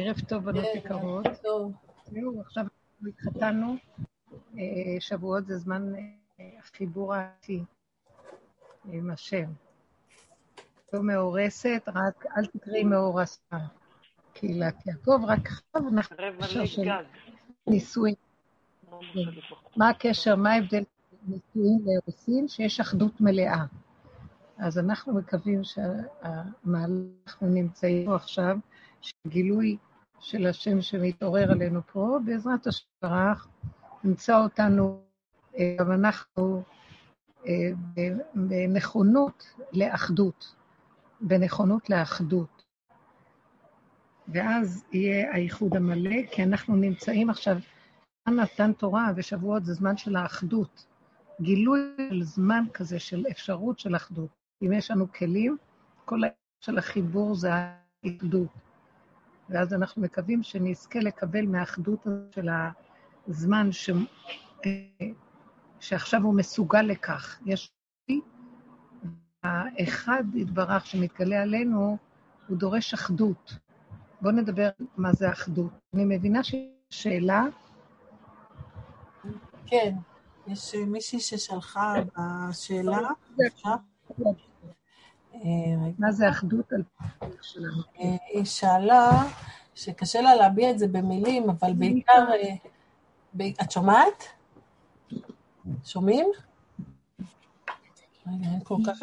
ערב טוב, בנות יקרות. זהו, עכשיו התחתנו. אה, שבועות זה זמן אה, החיבור העתי עם השם. לא מאורסת, רק אל תקראי מאורסה. קהילת יעקב, רק עכשיו אנחנו קשר של נישואים. מה הקשר, מה ההבדל בין נישואים לאירוסין? שיש אחדות מלאה. אז אנחנו מקווים שהמהלך אנחנו נמצאים עכשיו, שגילוי של השם שמתעורר עלינו פה, בעזרת השם נמצא אותנו, אה, גם אנחנו, אה, בנכונות לאחדות, בנכונות לאחדות. ואז יהיה האיחוד המלא, כי אנחנו נמצאים עכשיו, נתן תורה ושבועות זה זמן של האחדות. גילוי של זמן כזה, של אפשרות של אחדות. אם יש לנו כלים, כל העניין של החיבור זה האחדות. ואז אנחנו מקווים שנזכה לקבל מהאחדות של הזמן ש... שעכשיו הוא מסוגל לכך. יש האחד יתברך שמתגלה עלינו, הוא דורש אחדות. בואו נדבר מה זה אחדות. אני מבינה שיש שאלה. כן, יש מישהי ששלחה בשאלה. מה זה אחדות על שלנו? אה, היא שאלה שקשה לה להביע את זה במילים, אבל בעיקר... אה, את שומעת? שומעים? רגע, אין כל כך...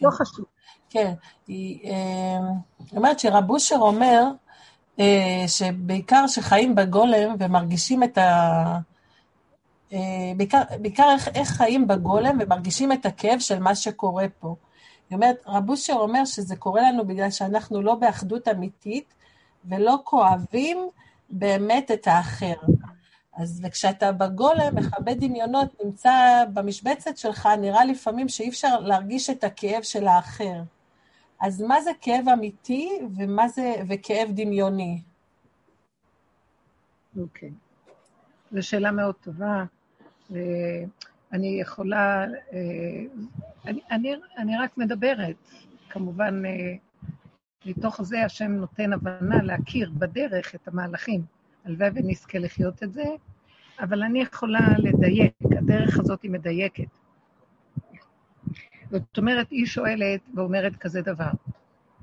לא חשוב. כן, היא אה, אומרת שרב אושר אומר שבעיקר שחיים בגולם ומרגישים את ה... בעיקר, בעיקר איך, איך חיים בגולם ומרגישים את הכאב של מה שקורה פה. היא אומרת, רב אושר אומר שזה קורה לנו בגלל שאנחנו לא באחדות אמיתית ולא כואבים באמת את האחר. אז וכשאתה בגולם, מכבד דמיונות, נמצא במשבצת שלך, נראה לפעמים שאי אפשר להרגיש את הכאב של האחר. אז מה זה כאב אמיתי ומה זה, וכאב דמיוני? אוקיי. Okay. זו שאלה מאוד טובה. אני יכולה, אה, אני, אני, אני רק מדברת, כמובן, אה, מתוך זה השם נותן הבנה להכיר בדרך את המהלכים. הלוואי ונזכה לחיות את זה, אבל אני יכולה לדייק, הדרך הזאת היא מדייקת. זאת אומרת, היא שואלת ואומרת כזה דבר,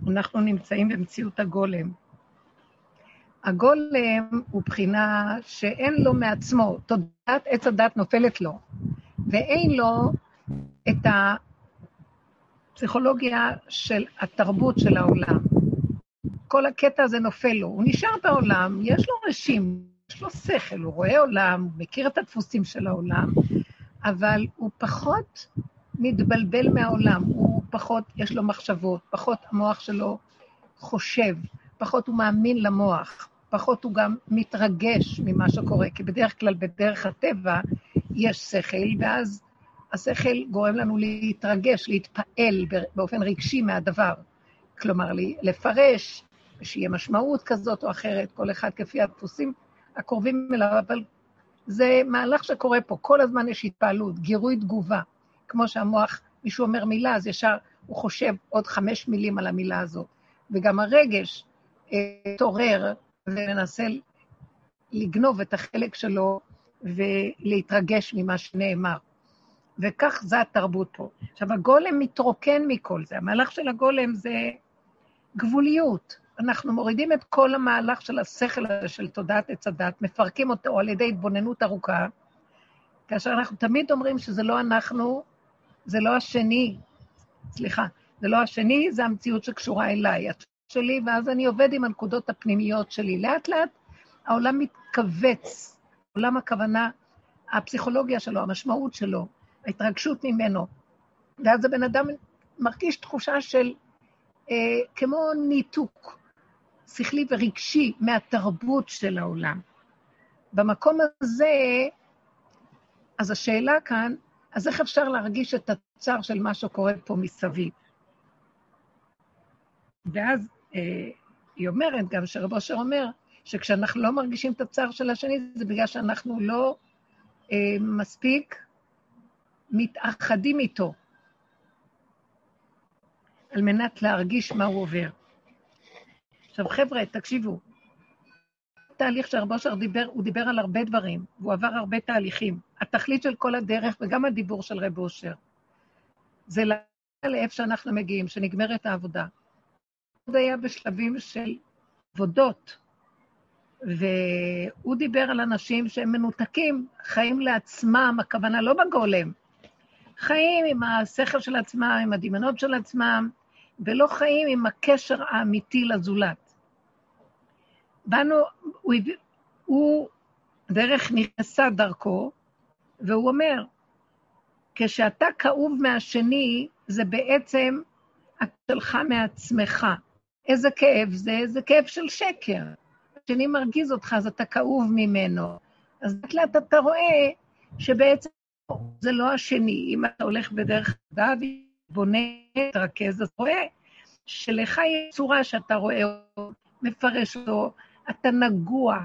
אנחנו נמצאים במציאות הגולם. הגולם הוא בחינה שאין לו מעצמו, תודעת עץ הדת נופלת לו. ואין לו את הפסיכולוגיה של התרבות של העולם. כל הקטע הזה נופל לו. הוא נשאר בעולם, יש לו רשים, יש לו שכל, הוא רואה עולם, הוא מכיר את הדפוסים של העולם, אבל הוא פחות מתבלבל מהעולם, הוא פחות, יש לו מחשבות, פחות המוח שלו חושב, פחות הוא מאמין למוח, פחות הוא גם מתרגש ממה שקורה, כי בדרך כלל, בדרך הטבע, יש שכל, ואז השכל גורם לנו להתרגש, להתפעל באופן רגשי מהדבר. כלומר, לפרש, שיהיה משמעות כזאת או אחרת, כל אחד כפי הדפוסים הקרובים אליו, אבל זה מהלך שקורה פה, כל הזמן יש התפעלות, גירוי תגובה. כמו שהמוח, מישהו אומר מילה, אז ישר הוא חושב עוד חמש מילים על המילה הזאת. וגם הרגש התעורר אה, ומנסה לגנוב את החלק שלו ולהתרגש ממה שנאמר. וכך זה התרבות פה. עכשיו, הגולם מתרוקן מכל זה. המהלך של הגולם זה גבוליות. אנחנו מורידים את כל המהלך של השכל הזה, של תודעת עץ הדת, מפרקים אותו על ידי התבוננות ארוכה, כאשר אנחנו תמיד אומרים שזה לא אנחנו, זה לא השני, סליחה, זה לא השני, זה המציאות שקשורה אליי, שלי, ואז אני עובד עם הנקודות הפנימיות שלי. לאט לאט העולם מתכווץ עולם הכוונה, הפסיכולוגיה שלו, המשמעות שלו, ההתרגשות ממנו. ואז הבן אדם מרגיש תחושה של אה, כמו ניתוק שכלי ורגשי מהתרבות של העולם. במקום הזה, אז השאלה כאן, אז איך אפשר להרגיש את הצער של מה שקורה פה מסביב? ואז אה, היא אומרת, גם שרב אושר אומר, שכשאנחנו לא מרגישים את הצער של השני, זה בגלל שאנחנו לא אה, מספיק מתאחדים איתו, על מנת להרגיש מה הוא עובר. עכשיו, חבר'ה, תקשיבו, תהליך שהרב אושר דיבר, הוא דיבר על הרבה דברים, והוא עבר הרבה תהליכים. התכלית של כל הדרך, וגם הדיבור של רב אושר, זה לאיפה שאנחנו מגיעים, שנגמרת העבודה. עוד היה בשלבים של עבודות, והוא דיבר על אנשים שהם מנותקים, חיים לעצמם, הכוונה לא בגולם, חיים עם השכל של עצמם, עם הדמיונות של עצמם, ולא חיים עם הקשר האמיתי לזולת. באנו, הוא, הוא דרך נכנסה דרכו, והוא אומר, כשאתה כאוב מהשני, זה בעצם שלך מעצמך. איזה כאב זה? זה כאב של שקר. השני מרגיז אותך, אז אתה כאוב ממנו. אז לאט לאט אתה רואה שבעצם זה לא השני. אם אתה הולך בדרך דוד, בונה, תרכז, אז רואה שלך יש צורה שאתה רואה אותו, מפרש אותו, אתה נגוע,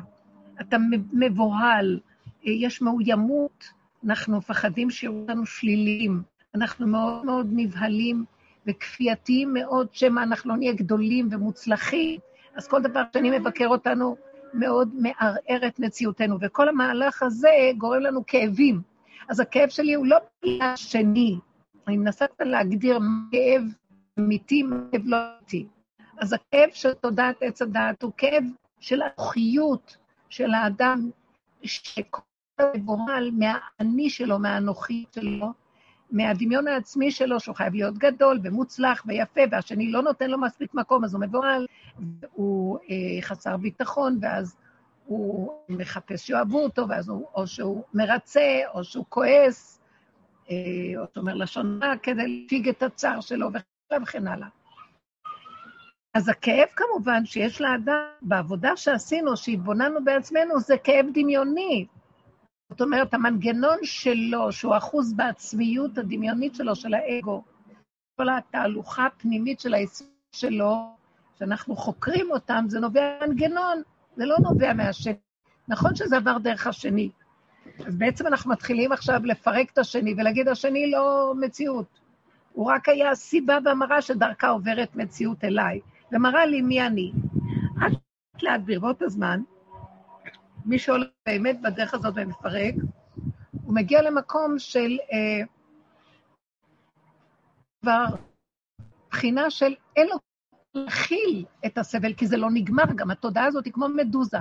אתה מבוהל, יש מאוימות, אנחנו מפחדים שיהיו לנו שליליים, אנחנו מאוד מאוד נבהלים וכפייתיים מאוד, שמא אנחנו לא נהיה גדולים ומוצלחים, אז כל דבר שאני מבקר אותנו מאוד מערער את מציאותנו, וכל המהלך הזה גורם לנו כאבים. אז הכאב שלי הוא לא בגלל השני, אני מנסה להגדיר כאב אמיתי, כאב לא אמיתי. אז הכאב של תודעת עץ הדעת הוא כאב של הנוחיות של האדם, שכל מבוהל מהאני שלו, מהאנוכי שלו, מהדמיון העצמי שלו, שהוא חייב להיות גדול ומוצלח ויפה, והשני לא נותן לו מספיק מקום, אז הוא מבוהל, הוא אה, חסר ביטחון, ואז הוא מחפש שאוהבו אותו, ואז הוא, או שהוא מרצה, או שהוא כועס, אה, או שאומר לשון רע כדי להפיג את הצער שלו, וכן הלאה. אז הכאב כמובן שיש לאדם, בעבודה שעשינו, שהתבוננו בעצמנו, זה כאב דמיוני. זאת אומרת, המנגנון שלו, שהוא אחוז בעצמיות הדמיונית שלו, של האגו, כל התהלוכה הפנימית של היסוד שלו, שאנחנו חוקרים אותם, זה נובע מהמנגנון, זה לא נובע מהשני. נכון שזה עבר דרך השני. אז בעצם אנחנו מתחילים עכשיו לפרק את השני ולהגיד, השני לא מציאות. הוא רק היה הסיבה והמראה שדרכה עוברת מציאות אליי. ומראה לי מי אני. עד לאט ברבות הזמן, מי שהולך באמת בדרך הזאת ומפרק, הוא מגיע למקום של אה, כבר בחינה של אין לו להכיל את הסבל, כי זה לא נגמר, גם התודעה הזאת היא כמו מדוזה.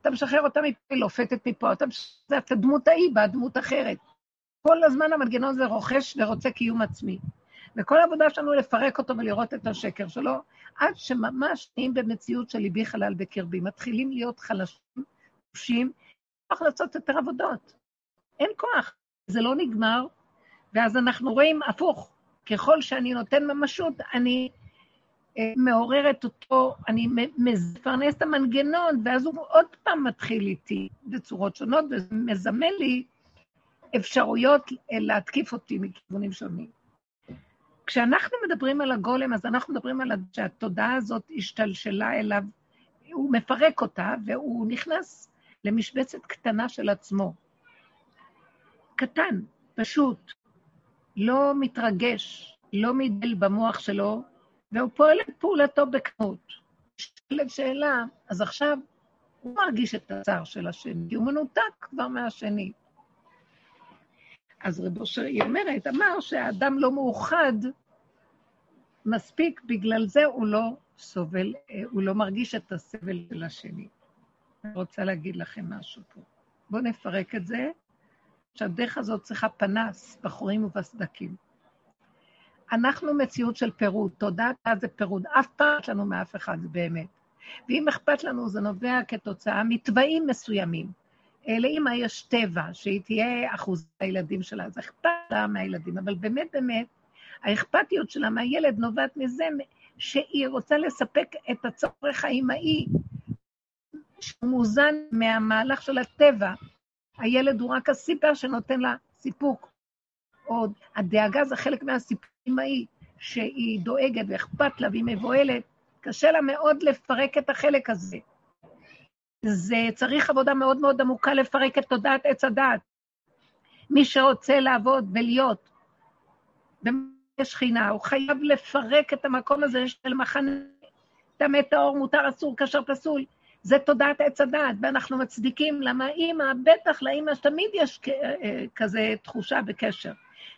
אתה משחרר אותה מפה, היא לופתת מפה, אתה משחרר את הדמות ההיא בדמות אחרת. כל הזמן המנגנון הזה רוכש ורוצה קיום עצמי. וכל העבודה שלנו לפרק אותו ולראות את השקר שלו, עד שממש נהיים במציאות של ליבי חלל בקרבי, מתחילים להיות חלשים, חושים, כוח לעשות יותר עבודות. אין כוח, זה לא נגמר, ואז אנחנו רואים הפוך, ככל שאני נותן ממשות, אני אה, מעוררת אותו, אני מפרנס את המנגנון, ואז הוא עוד פעם מתחיל איתי בצורות שונות, ומזמן לי אפשרויות אה, להתקיף אותי מכיוונים שונים. כשאנחנו מדברים על הגולם, אז אנחנו מדברים על שהתודעה הזאת השתלשלה אליו, הוא מפרק אותה, והוא נכנס למשבצת קטנה של עצמו. קטן, פשוט, לא מתרגש, לא מידל במוח שלו, והוא פועל את פעולתו בקנות. שואלת שאלה, אז עכשיו הוא מרגיש את הצער של השני, כי הוא מנותק כבר מהשני. אז רב אושר, היא אומרת, אמר שהאדם לא מאוחד מספיק, בגלל זה הוא לא סובל, אה, הוא לא מרגיש את הסבל של השני. אני רוצה להגיד לכם משהו פה. בואו נפרק את זה, שהדרך הזאת צריכה פנס בחורים ובסדקים. אנחנו מציאות של פירוד, תודעת זה פירוד, אף פעם לא לנו מאף אחד, באמת. ואם אכפת לנו, זה נובע כתוצאה מתוואים מסוימים. לאמא יש טבע, שהיא תהיה אחוז הילדים שלה, זה אכפת לה מהילדים, אבל באמת באמת, האכפתיות שלה מהילד נובעת מזה שהיא רוצה לספק את הצורך האימהי, שהוא מוזן מהמהלך של הטבע. הילד הוא רק הסיפר שנותן לה סיפוק. עוד הדאגה זה חלק מהסיפור האימהי, שהיא דואגת ואכפת לה והיא מבוהלת, קשה לה מאוד לפרק את החלק הזה. זה צריך עבודה מאוד מאוד עמוקה לפרק את תודעת עץ הדעת. מי שרוצה לעבוד ולהיות שכינה, הוא חייב לפרק את המקום הזה של מחנה, טמא טהור, מותר, אסור, כשר, פסול. זה תודעת עץ הדעת, ואנחנו מצדיקים למה אימא, בטח לאימא שתמיד יש אה, כזה תחושה בקשר.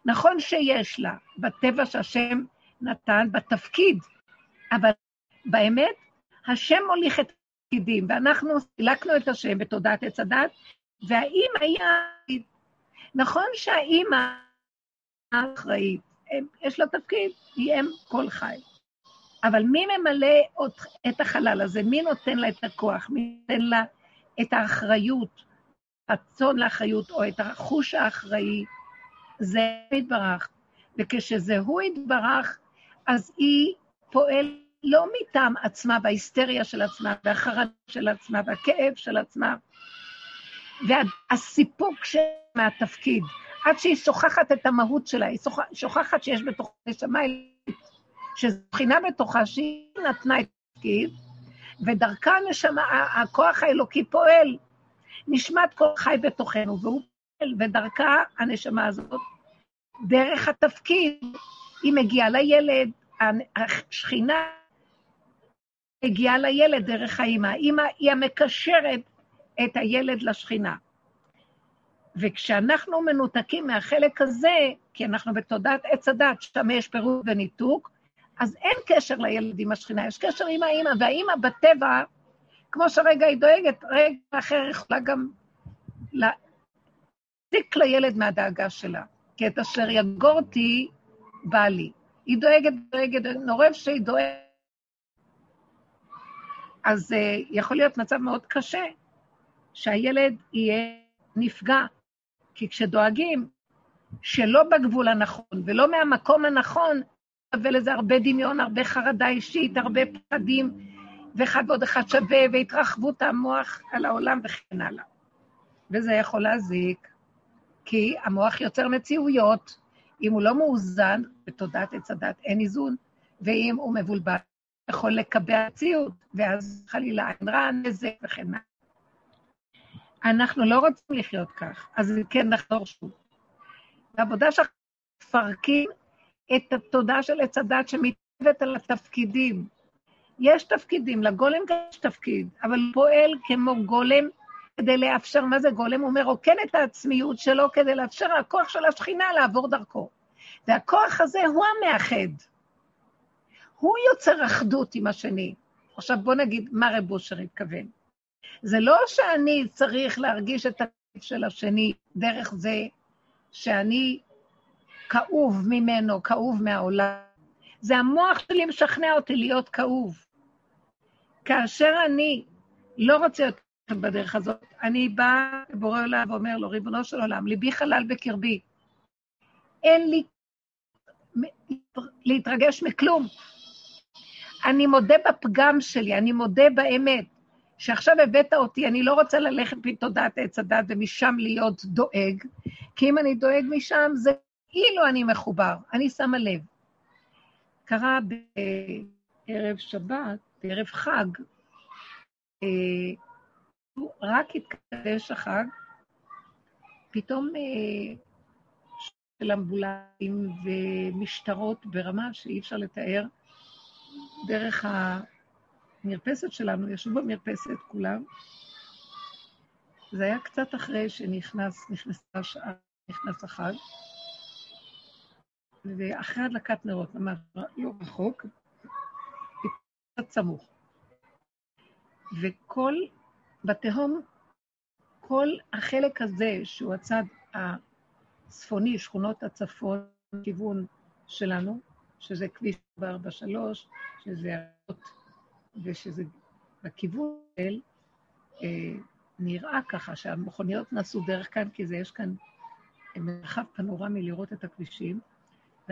נכון שיש לה, בטבע שהשם נתן, בתפקיד, אבל באמת, השם מוליך את התפקידים, ואנחנו סילקנו את השם בתודעת עץ הדת, והאימא היא... נכון שהאימא האחראית, יש לה תפקיד, היא אם כל חי. אבל מי ממלא את החלל הזה? מי נותן לה את הכוח? מי נותן לה את האחריות, רצון לאחריות, או את החוש האחראי? זה יתברך. וכשזה הוא יתברך, אז היא פועלת לא מטעם עצמה, בהיסטריה של עצמה, והחרדה של עצמה, והכאב של עצמה, והסיפוק מהתפקיד, עד שהיא שוכחת את המהות שלה, היא שוכחת שיש בתוכה נשמה אלוהית, שזו בחינה בתוכה שהיא נתנה את התפקיד, ודרכה הנשמה, הכוח האלוקי פועל. נשמת כל חי בתוכנו, והוא פועל, ודרכה הנשמה הזאת, דרך התפקיד, היא מגיעה לילד, השכינה מגיעה לילד דרך האימא. האימא היא המקשרת את הילד לשכינה. וכשאנחנו מנותקים מהחלק הזה, כי אנחנו בתודעת עץ הדת, שם יש פירוט וניתוק, אז אין קשר לילד עם השכינה, יש קשר עם האימא, והאימא בטבע, כמו שרגע היא דואגת, רגע אחר יכולה גם להציק לילד מהדאגה שלה. כי את אשר יגורתי בא לי. היא דואגת, דואגת, נורב שהיא דואגת. אז uh, יכול להיות מצב מאוד קשה, שהילד יהיה נפגע, כי כשדואגים שלא בגבול הנכון ולא מהמקום הנכון, שווה לזה הרבה דמיון, הרבה חרדה אישית, הרבה פחדים, ואחד ועוד אחד שווה, והתרחבות המוח על העולם וכן הלאה. וזה יכול להזיק, כי המוח יוצר מציאויות. אם הוא לא מאוזן, בתודעת עץ הדת אין איזון, ואם הוא מבולבל, יכול לקבע מציאות, ואז חלילה אין רע, נזק וכן הלאה. אנחנו לא רוצים לחיות כך, אז כן נחזור שוב. בעבודה שאנחנו מפרקים את התודעה של עץ הדת שמתאבת על התפקידים. יש תפקידים, לגולם יש תפקיד, אבל פועל כמו גולם כדי לאפשר, מה זה גולם? הוא מרוקן את העצמיות שלו כדי לאפשר הכוח של השכינה לעבור דרכו. והכוח הזה הוא המאחד. הוא יוצר אחדות עם השני. עכשיו בוא נגיד מה רב אושר התכוון. זה לא שאני צריך להרגיש את הכאב של השני דרך זה שאני כאוב ממנו, כאוב מהעולם. זה המוח שלי משכנע אותי להיות כאוב. כאשר אני לא רוצה יותר בדרך הזאת, אני באה לבורא עולם ואומר לו, ריבונו של עולם, ליבי חלל בקרבי. אין לי להתרגש מכלום. אני מודה בפגם שלי, אני מודה באמת, שעכשיו הבאת אותי, אני לא רוצה ללכת מתודעת עץ הדת ומשם להיות דואג, כי אם אני דואג משם, זה כאילו אני מחובר, אני שמה לב. קרה בערב שבת, בערב חג, אה, רק התקדש החג, פתאום אה, של אמבולנסים ומשטרות ברמה שאי אפשר לתאר, דרך המרפסת שלנו, ישבו במרפסת כולם. זה היה קצת אחרי שנכנס, השעה, נכנס החג, ואחרי הדלקת נרות, ממש לא רחוק, קצת סמוך. וכל, בתהום, כל החלק הזה, שהוא הצד הצפוני, שכונות הצפון, כיוון שלנו, שזה כביש 443, שזה הרות, ושזה בכיוון של, אה, נראה ככה שהמכוניות נסעו דרך כאן, כי זה יש כאן מרחב פנורמי לראות את הכבישים,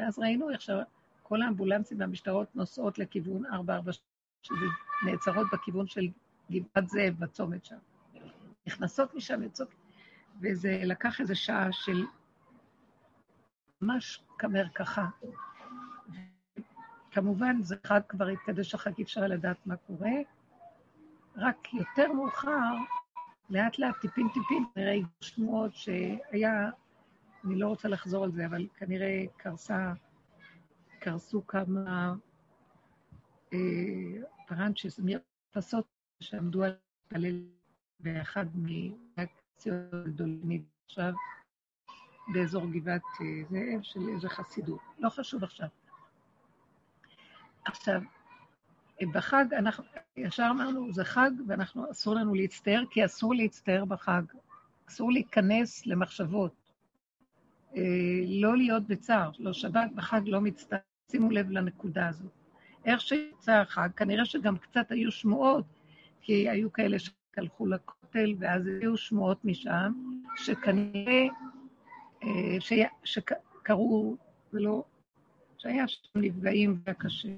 ואז ראינו איך שכל האמבולנסים והמשטרות נוסעות לכיוון 443, שזה נעצרות בכיוון של גבעת זאב בצומת שם. נכנסות משם, יוצאות, וזה לקח איזו שעה של ממש כמרקחה. כמובן, זה חג כבר התקדש החג, אי אפשר לדעת מה קורה. רק יותר מאוחר, לאט לאט, טיפין טיפין, נראה שמועות שהיה, אני לא רוצה לחזור על זה, אבל כנראה קרסה, קרסו כמה אה, פרנצ'ס, מרפסות שעמדו על מתפלל באחד מהקציעות הגדולים עכשיו, באזור גבעת אה, זאב של איזה חסידות. לא חשוב עכשיו. עכשיו, בחג, אנחנו ישר אמרנו, זה חג ואנחנו, אסור לנו להצטער, כי אסור להצטער בחג. אסור להיכנס למחשבות. אה, לא להיות בצער, לא שבת בחג לא מצטער. שימו לב לנקודה הזאת. איך שיצא החג, כנראה שגם קצת היו שמועות, כי היו כאלה שהלכו לכותל, ואז היו שמועות משם, שכנראה, אה, שקראו, ולא, שהיה שם נפגעים והיה קשה.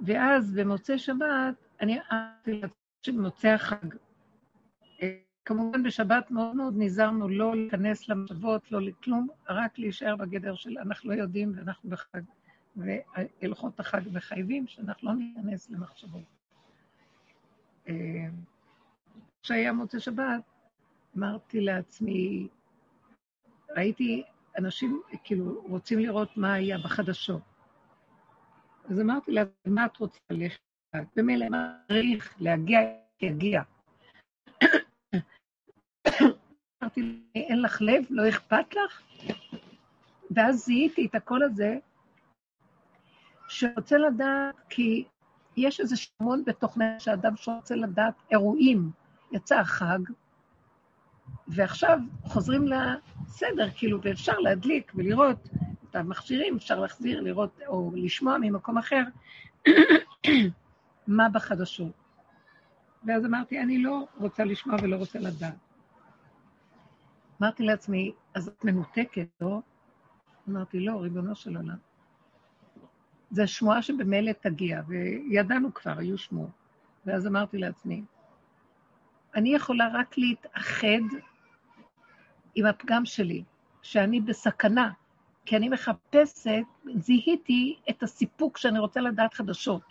ואז במוצאי שבת, אני אמרתי שבמוצאי החג, כמובן בשבת מאוד מאוד נזהרנו לא להיכנס למחשבות, לא לכלום, רק להישאר בגדר של אנחנו לא יודעים ואנחנו בחג. והלכות החג מחייבים שאנחנו לא ניכנס למחשבות. אה, כשהיה מוצא שבת, אמרתי לעצמי, ראיתי אנשים כאילו רוצים לראות מה היה בחדשות. אז אמרתי לה, מה את רוצה ללכת? במילא מה צריך להגיע, יגיע. אמרתי לי, אין לך לב? לא אכפת לך? ואז זיהיתי את הקול הזה, שרוצה לדעת, כי יש איזה שמון בתוכנה שאדם שרוצה לדעת אירועים. יצא החג, ועכשיו חוזרים לסדר, כאילו, ואפשר להדליק ולראות את המכשירים, אפשר להחזיר, לראות או לשמוע ממקום אחר מה בחדשות. ואז אמרתי, אני לא רוצה לשמוע ולא רוצה לדעת. אמרתי לעצמי, אז את מנותקת, לא? אמרתי, לא, ריבונו של עולם. זו שמועה שבמילא תגיע, וידענו כבר, היו שמועות. ואז אמרתי לעצמי, אני יכולה רק להתאחד עם הפגם שלי, שאני בסכנה, כי אני מחפשת, זיהיתי את הסיפוק שאני רוצה לדעת חדשות.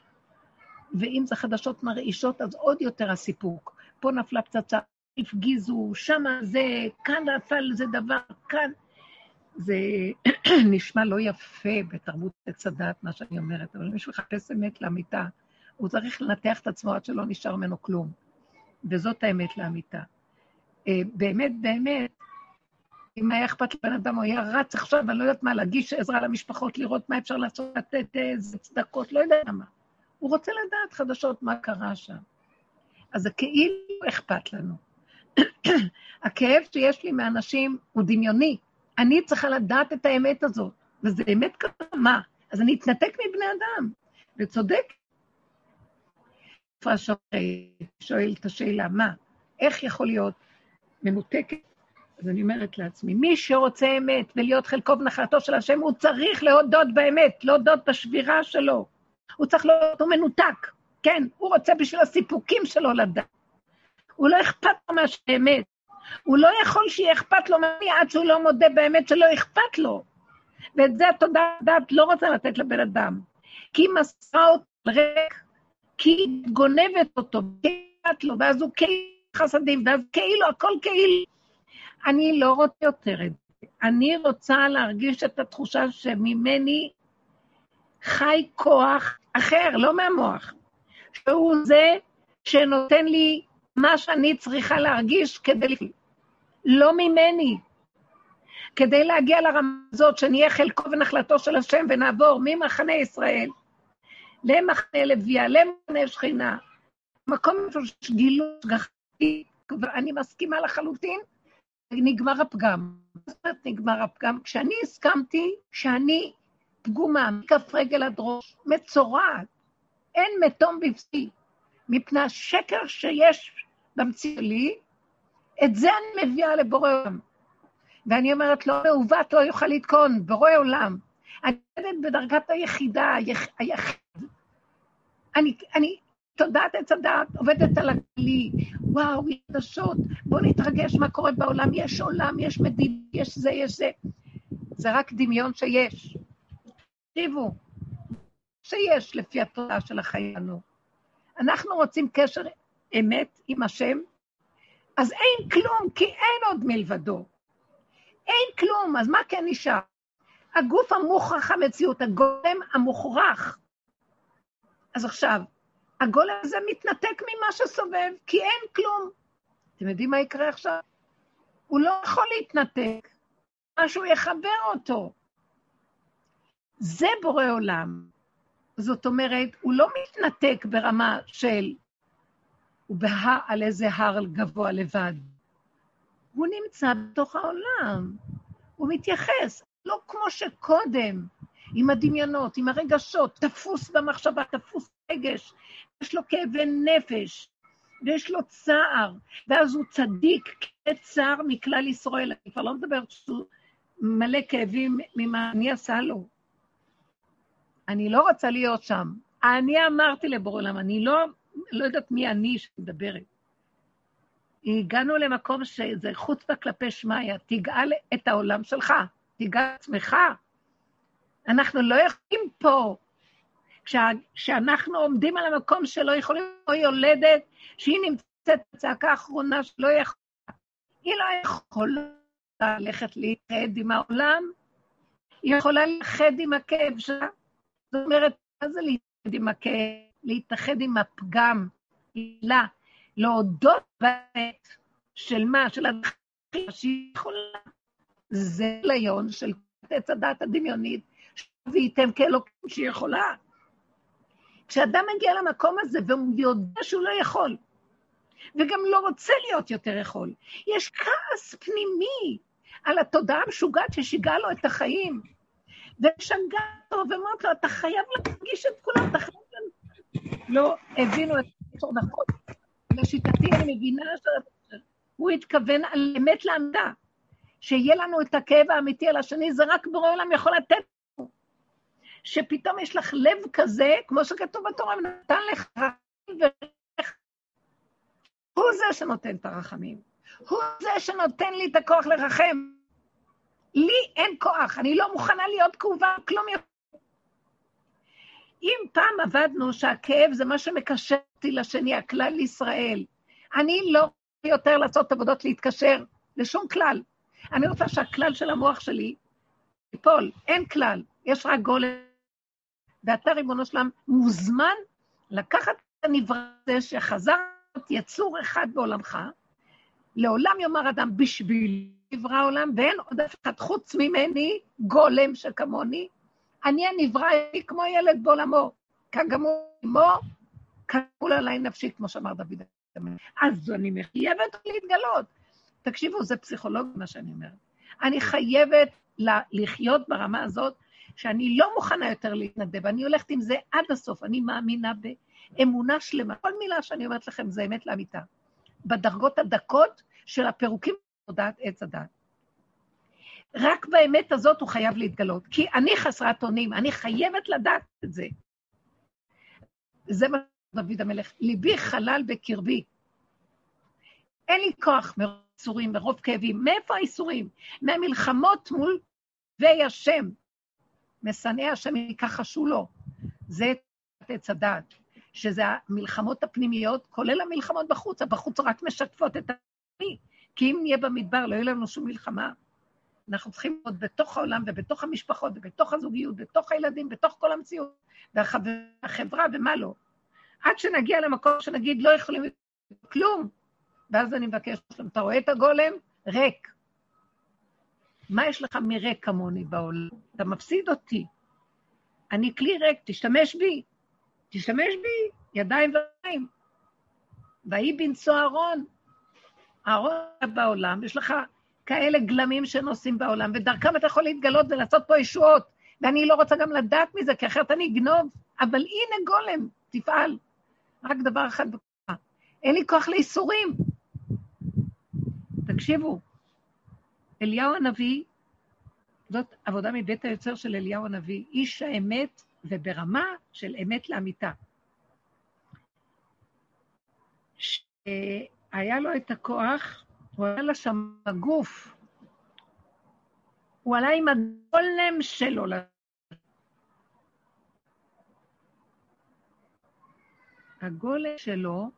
ואם זה חדשות מרעישות, אז עוד יותר הסיפוק. פה נפלה פצצה, הפגיזו, שמה זה, כאן נפל זה דבר, כאן. זה נשמע לא יפה בתרבות עץ הדת, מה שאני אומרת, אבל מי שמחפש אמת לאמיתה, הוא צריך לנתח את עצמו עד שלא נשאר ממנו כלום. וזאת האמת לאמיתה. אה, באמת, באמת, אם היה אכפת לבן אדם, הוא היה רץ עכשיו, אני לא יודעת מה, להגיש עזרה למשפחות, לראות מה אפשר לעשות, לתת איזה צדקות, לא יודע מה. הוא רוצה לדעת חדשות מה קרה שם. אז זה כאילו אכפת לנו. הכאב שיש לי מאנשים הוא דמיוני. אני צריכה לדעת את האמת הזאת, וזה אמת ככה, מה? אז אני אתנתק מבני אדם, וצודק. שואל את השאלה, מה? איך יכול להיות מנותקת? אז אני אומרת לעצמי, מי שרוצה אמת ולהיות חלקו ונחלתו של השם, הוא צריך להודות באמת, להודות בשבירה שלו. הוא צריך להיות, הוא מנותק, כן, הוא רוצה בשביל הסיפוקים שלו לדעת. הוא לא אכפת לו מהאמת. הוא לא יכול שיהיה אכפת לו ממני עד שהוא לא מודה באמת שלא אכפת לו. ואת זה התודעה לא רוצה לתת לבן אדם. כי היא מסרה אותו ריק, כי היא גונבת אותו, כי אכפת לו, ואז הוא כאילו חסדים, ואז כאילו, הכל כאילו. אני לא רוצה יותר את זה. אני רוצה להרגיש את התחושה שממני חי כוח אחר, לא מהמוח, שהוא זה שנותן לי מה שאני צריכה להרגיש כדי... לא ממני. כדי להגיע לרמה הזאת, שנהיה חלקו ונחלתו של השם ונעבור ממחנה ישראל למחנה לוויה, למחנה שכינה, מקום שיש גילוי גחתי, אני מסכימה לחלוטין, נגמר הפגם. זאת אומרת נגמר הפגם? כשאני הסכמתי שאני פגומה, מכף רגל עד ראש, מצורעת, אין מתום בבשי, מפני השקר שיש במציאות שלי, את זה אני מביאה לבורא עולם. ואני אומרת, לא מעוות לא יוכל לתקון, בורא עולם. אני עובדת בדרגת היחידה, היחיד. אני, אני תודעת עץ הדעת, עובדת על הכלי, וואו, חדשות, בואו נתרגש מה קורה בעולם, יש עולם, יש מדינה, יש זה, יש זה. זה רק דמיון שיש. תקשיבו, שיש לפי התודעה של החיינו. אנחנו רוצים קשר אמת עם השם, אז אין כלום, כי אין עוד מלבדו. אין כלום, אז מה כן נשאר? הגוף המוכרח המציאות, הגולם המוכרח. אז עכשיו, הגולם הזה מתנתק ממה שסובב, כי אין כלום. אתם יודעים מה יקרה עכשיו? הוא לא יכול להתנתק, משהו יחבר אותו. זה בורא עולם. זאת אומרת, הוא לא מתנתק ברמה של, הוא בהר, על איזה הר גבוה לבד. הוא נמצא בתוך העולם. הוא מתייחס, לא כמו שקודם, עם הדמיונות, עם הרגשות, תפוס במחשבה, תפוס רגש, יש לו כאבי נפש, ויש לו צער, ואז הוא צדיק כצער מכלל ישראל. אני כבר לא מדברת שהוא מלא כאבים ממה אני עשה לו. אני לא רוצה להיות שם. אני אמרתי לבורא עולם, אני לא, לא יודעת מי אני שמדברת. הגענו למקום שזה חוצפה כלפי שמיא, תגאל את העולם שלך, תגאל עצמך. אנחנו לא יכולים פה, כשאנחנו עומדים על המקום שלא יכולים, או יולדת, שהיא נמצאת בצעקה האחרונה שלא יכולה, היא לא יכולה ללכת להתאחד עם העולם, היא יכולה להתאחד עם הכאב שלה. זאת אומרת, מה זה להתאחד עם הכאב? להתאחד עם הפגם, לה, להודות באמת של מה? של הדחייה שהיא יכולה. זה ליון של עץ הדת הדמיונית, וייתם כאלוקים שהיא יכולה. כשאדם מגיע למקום הזה והוא יודע שהוא לא יכול, וגם לא רוצה להיות יותר יכול, יש כעס פנימי על התודעה המשוגעת ששיגעה לו את החיים, ושגעה אותו ואומרת לו, אתה חייב להרגיש את כולם, אתה חייב... לא הבינו את זה נכון. לשיטתי אני מבינה שהוא התכוון על אמת לעמדה, שיהיה לנו את הכאב האמיתי על השני, זה רק בורא עולם יכול לתת לנו. שפתאום יש לך לב כזה, כמו שכתוב בתורה, נתן לך רחמים ולך. הוא זה שנותן את הרחמים. הוא זה שנותן לי את הכוח לרחם. לי אין כוח, אני לא מוכנה להיות כאובה, כלום יותר. אם פעם עבדנו שהכאב זה מה שמקשר אותי לשני, הכלל ישראל, אני לא יותר לעשות עבודות להתקשר לשום כלל. אני רוצה שהכלל של המוח שלי ייפול, אין כלל, יש רק גולם. ואתה, ריבונו שלם, מוזמן לקחת את הנברא הזה שחזר להיות יצור אחד בעולמך, לעולם יאמר אדם בשביל נברא העולם, ואין עוד אף אחד חוץ ממני, גולם שכמוני, אני הנברא כמו ילד בעולמו, כגמור עמו, כגמול עליי נפשי, כמו שאמר דוד. אז אני מחייבת להתגלות. תקשיבו, זה פסיכולוג מה שאני אומרת. אני חייבת לחיות ברמה הזאת, שאני לא מוכנה יותר להתנדב, אני הולכת עם זה עד הסוף, אני מאמינה באמונה שלמה. כל מילה שאני אומרת לכם זה אמת לאמיתה. בדרגות הדקות של הפירוקים בתודעת עץ הדת. רק באמת הזאת הוא חייב להתגלות, כי אני חסרת אונים, אני חייבת לדעת את זה. זה מה דוד המלך, ליבי חלל בקרבי. אין לי כוח מרוב איסורים, מרוב כאבים. מאיפה האיסורים? מהמלחמות מול וי השם. משנאי השם יכחשו לו. זה עץ הדעת, שזה המלחמות הפנימיות, כולל המלחמות בחוץ, הבחוץ רק משקפות את העמי, כי אם נהיה במדבר לא יהיה לנו שום מלחמה. אנחנו צריכים להיות בתוך העולם ובתוך המשפחות ובתוך הזוגיות, בתוך הילדים, בתוך כל המציאות, והחברה ומה לא. עד שנגיע למקום שנגיד לא יכולים כלום, ואז אני מבקש אתה רואה את הגולם? ריק. מה יש לך מריק כמוני בעולם? אתה מפסיד אותי. אני כלי ריק, תשתמש בי. תשתמש בי, ידיים ורגליים. ויהי בנשוא אהרון. אהרון בעולם, יש לך כאלה גלמים שנוסעים בעולם, ודרכם אתה יכול להתגלות ולעשות פה ישועות. ואני לא רוצה גם לדעת מזה, כי אחרת אני אגנוב. אבל הנה גולם, תפעל. רק דבר אחד בכוחה. אין לי כוח לאיסורים. תקשיבו, אליהו הנביא, זאת עבודה מבית היוצר של אליהו הנביא, איש האמת וברמה של אמת לאמיתה. שהיה לו את הכוח הוא עלה לשם בגוף. הוא עלה עם הגולם שלו. הגולם שלו,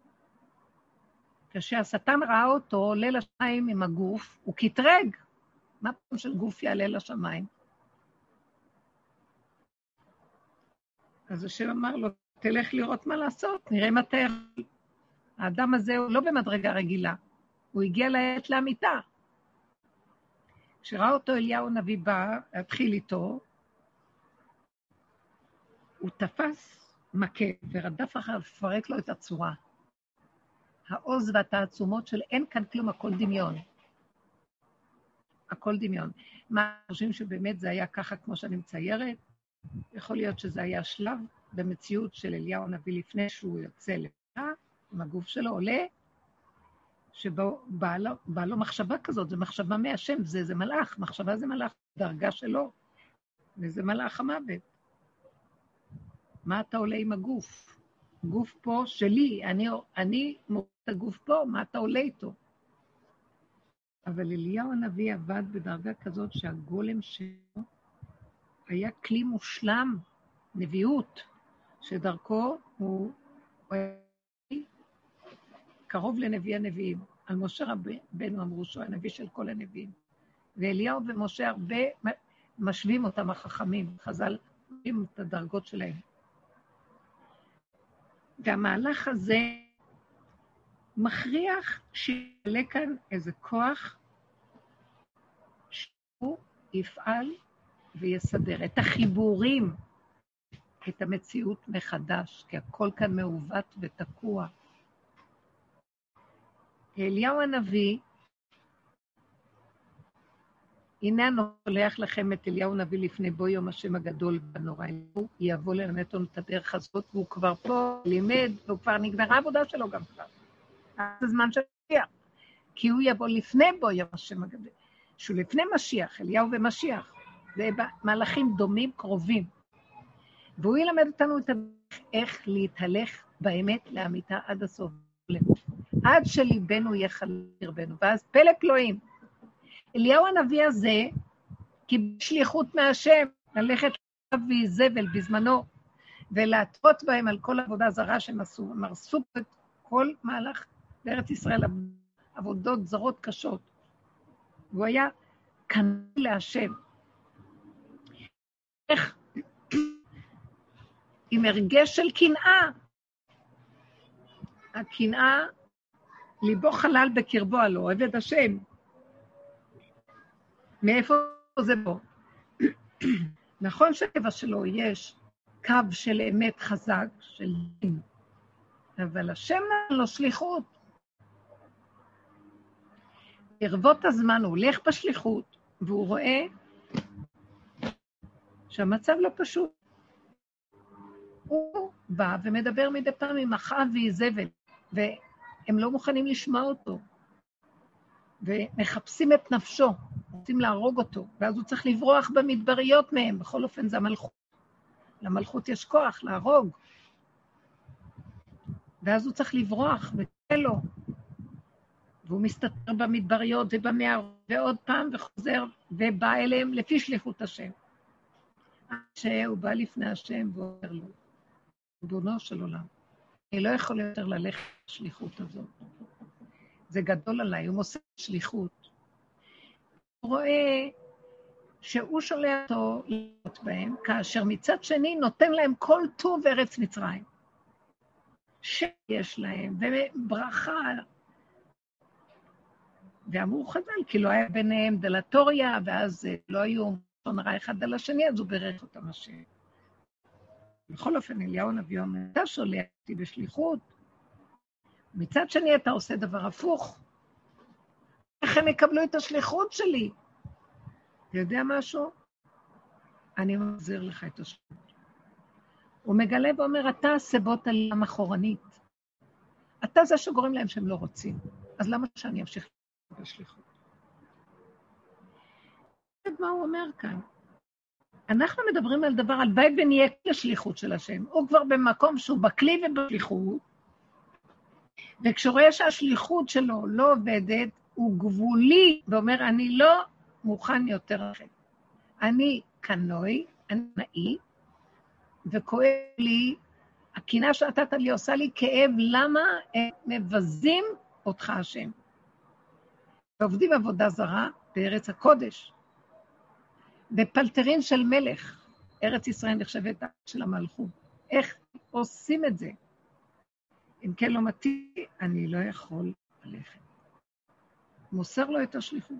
כשהשטן ראה אותו עולה לשמיים עם הגוף, הוא קטרג. מה פעם של גוף יעלה לשמיים? אז השם אמר לו, תלך לראות מה לעשות, נראה מה אתה. האדם הזה הוא לא במדרגה רגילה, הוא הגיע לעת לאמיתה. כשראה אותו אליהו הנביא בא להתחיל איתו, הוא תפס מכה ורדף אחריו לפרק לו את הצורה. העוז והתעצומות של אין כאן כלום, הכל דמיון. הכל דמיון. מה, חושבים שבאמת זה היה ככה כמו שאני מציירת? יכול להיות שזה היה שלב במציאות של אליהו הנביא לפני שהוא יוצא לבא, עם הגוף שלו עולה, שבו באה לו, לו מחשבה כזאת, זו מחשבה מהשם, זה, זה מלאך, מחשבה זה מלאך, דרגה שלו, וזה מלאך המוות. מה אתה עולה עם הגוף? גוף פה שלי, אני, אני מוריד את הגוף פה, מה אתה עולה איתו? אבל אליהו הנביא עבד בדרגה כזאת שהגולם שלו היה כלי מושלם, נביאות, שדרכו הוא קרוב לנביא הנביאים. על משה רבנו אמרו שהוא הנביא של כל הנביאים. ואליהו ומשה הרבה משווים אותם החכמים, חז"ל משווים את הדרגות שלהם. והמהלך הזה מכריח שיעלה כאן איזה כוח שהוא יפעל ויסדר את החיבורים, את המציאות מחדש, כי הכל כאן מעוות ותקוע. אליהו הנביא, הנה אני שולח לכם את אליהו הנביא לפני בוא יום השם הגדול והנורא. הוא יבוא ללמד אותנו את הדרך הזאת, והוא כבר פה, לימד, והוא כבר נגמרה העבודה שלו גם כבר. זה הזמן של משיח. כי הוא יבוא לפני בוא יום השם הגדול. שהוא לפני משיח, אליהו ומשיח. זה מהלכים דומים, קרובים. והוא ילמד אותנו את הדרך איך להתהלך באמת לאמיתה עד הסוף. עד שליבנו יהיה חלל בקרבנו, ואז פלא פלואים. אליהו הנביא הזה קיבל שליחות מהשם, ללכת לאבי זבל בזמנו, ולהטות בהם על כל עבודה זרה שהם עשו. הם הרסו את כל מהלך בארץ ישראל, עבודות זרות קשות. והוא היה קנאי להשם. איך? עם הרגש של קנאה. הקנאה, ליבו חלל בקרבו, הלא את השם. מאיפה זה בו? נכון שבטבע שלו יש קו של אמת חזק, של דין, אבל השם נתן לו שליחות. ברבות הזמן הוא הולך בשליחות, והוא רואה שהמצב לא פשוט. הוא בא ומדבר מדי פעם עם אחאב ואיזבל, והם לא מוכנים לשמוע אותו, ומחפשים את נפשו, רוצים להרוג אותו, ואז הוא צריך לברוח במדבריות מהם, בכל אופן זה המלכות. למלכות יש כוח להרוג. ואז הוא צריך לברוח, ותן לו. והוא מסתתר במדבריות ובמערות, ועוד פעם, וחוזר, ובא אליהם לפי שליחות השם. שהוא בא לפני השם ואומר לו, ריבונו של עולם, אני לא יכול יותר ללכת לשליחות הזאת. זה גדול עליי, הוא מוסר שליחות. הוא רואה שהוא שולח אותו להיות בהם, כאשר מצד שני נותן להם כל טוב ארץ מצרים. שיש להם, וברכה. ואמרו חז"ל, כי לא היה ביניהם דלטוריה, ואז לא היו הרע אחד על השני, אז הוא בירך אותם השם. בכל אופן, אליהו הנביא אומר, אתה שולח אותי בשליחות, מצד שני אתה עושה דבר הפוך. איך הם יקבלו את השליחות שלי? אתה יודע משהו? אני מחזיר לך את השליחות. הוא מגלה ואומר, אתה הסיבות עליהם אחורנית. אתה זה שגורם להם שהם לא רוצים. אז למה שאני אמשיך בשליחות? מה הוא אומר כאן. אנחנו מדברים על דבר, הלוואי ונהיה לשליחות של השם. הוא כבר במקום שהוא בכלי ובשליחות, וכשהוא רואה שהשליחות שלו לא עובדת, הוא גבולי, ואומר, אני לא מוכן יותר אחר. אני קנוי, אני נאי, וכואב לי, הקינה שנתת לי עושה לי כאב, למה הם מבזים אותך, השם? ועובדים עבודה זרה בארץ הקודש. בפלטרין של מלך, ארץ ישראל נחשבת של המלכות. איך עושים את זה. אם כן לא מתאים, אני לא יכול ללכת. מוסר לו את השליחות.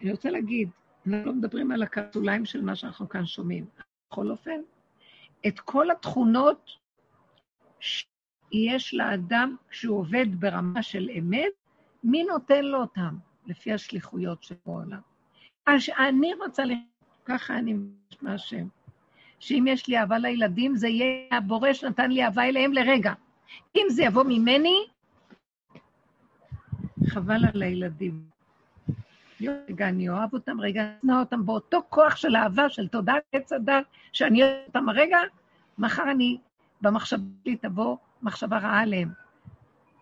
אני רוצה להגיד, אנחנו לא מדברים על הקרסוליים של מה שאנחנו כאן שומעים. בכל אופן, את כל התכונות שיש לאדם כשהוא עובד ברמה של אמת, מי נותן לו אותם? לפי השליחויות של העולם. אז אני רוצה, ל... ככה אני מבקשת מהשם, שאם יש לי אהבה לילדים, זה יהיה הבורא שנתן לי אהבה אליהם לרגע. אם זה יבוא ממני, חבל על הילדים. רגע, אני אוהב אותם, רגע, אני אשנא אותם באותו כוח של אהבה, של תודה עץ הדת, שאני אוהב אותם הרגע, מחר אני, במחשבה שלי תבוא מחשבה רעה עליהם.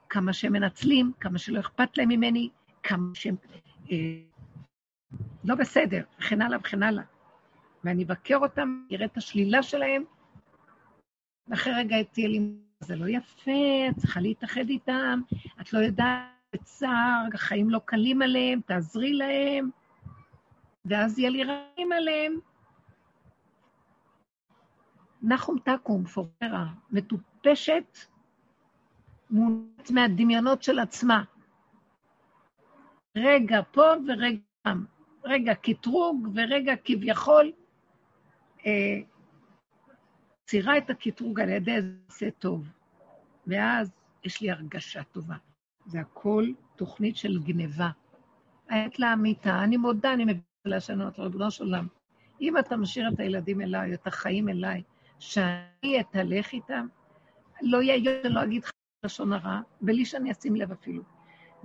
כמה שהם מנצלים, כמה שלא אכפת להם ממני, כמה שהם אה, לא בסדר, וכן הלאה וכן הלאה. ואני אבקר אותם, אראה את השלילה שלהם, ואחרי רגע תהיה לי, זה לא יפה, את צריכה להתאחד איתם, את לא יודעת בצער, החיים לא קלים עליהם, תעזרי להם, ואז יהיה לי רעים עליהם. נחום תקום, פוררה, מטופשת, מונעת מהדמיונות של עצמה. רגע פה ורגע שם, רגע קטרוג ורגע כביכול, אה, צירה את הקטרוג על ידי זה טוב, ואז יש לי הרגשה טובה. זה הכל תוכנית של גניבה. העת לאמיתה, אני מודה, אני מבינה לשנות, ריבונו של עולם. אם אתה משאיר את הילדים אליי, את החיים אליי, שאני אתהלך איתם, לא יהיה יום שאני לא אגיד לך לשון הרע, בלי שאני אשים לב אפילו.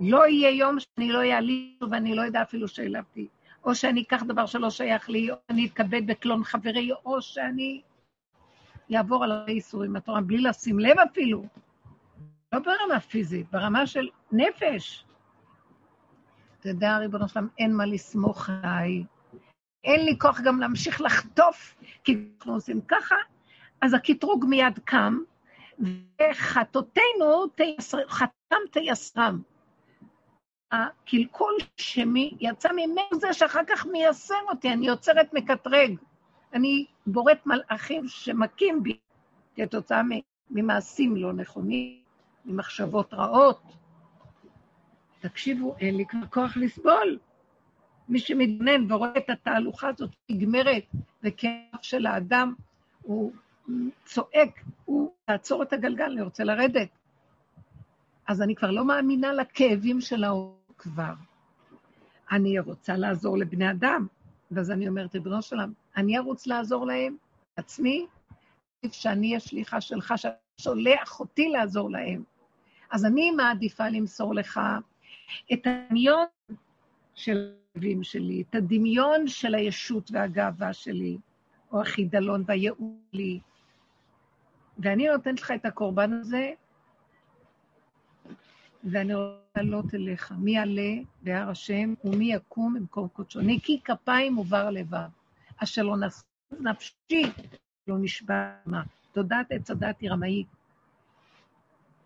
לא יהיה יום שאני לא אעליב ואני לא אדע אפילו שהעלבתי, או שאני אקח דבר שלא שייך לי, או שאני אתכבד בקלון חברי, או שאני אעבור על האיסורים בתורה בלי לשים לב אפילו. לא ברמה פיזית, ברמה של נפש. אתה יודע, ריבונו שלם, אין מה לסמוך עליי. אין לי כוח גם להמשיך לחטוף, כי אנחנו עושים ככה, אז הקטרוג מיד קם, וחטאותינו, חתם תייסרם. הקלקול שמי יצא ממנו זה שאחר כך מייסר אותי, אני יוצרת מקטרג. אני בוראת מלאכים שמכים בי כתוצאה ממעשים לא נכונים, ממחשבות רעות. תקשיבו, אין לי כבר כוח לסבול. מי שמתגונן ורואה את התהלוכה הזאת נגמרת, וכאב של האדם, הוא צועק, הוא תעצור את הגלגל, אני רוצה לרדת. אז אני כבר לא מאמינה לכאבים של העולם כבר. אני רוצה לעזור לבני אדם, ואז אני אומרת, ריבונו שלם, אני ארוץ לעזור להם, עצמי, שאני אהיה שליחה שלך, שאתה שולח אותי לעזור להם. אז אני מעדיפה למסור לך את הדמיון של האבים שלי, את הדמיון של הישות והגאווה שלי, או החידלון והייעוד לי, ואני נותנת לך את הקורבן הזה, ואני רוצה לעלות אליך. מי יעלה בהר השם ומי יקום במקום קודשו. נקי כפיים ובר לבב, אשר לא נפשי, לא נשבע מה. תודעת עץ הדת היא רמאית.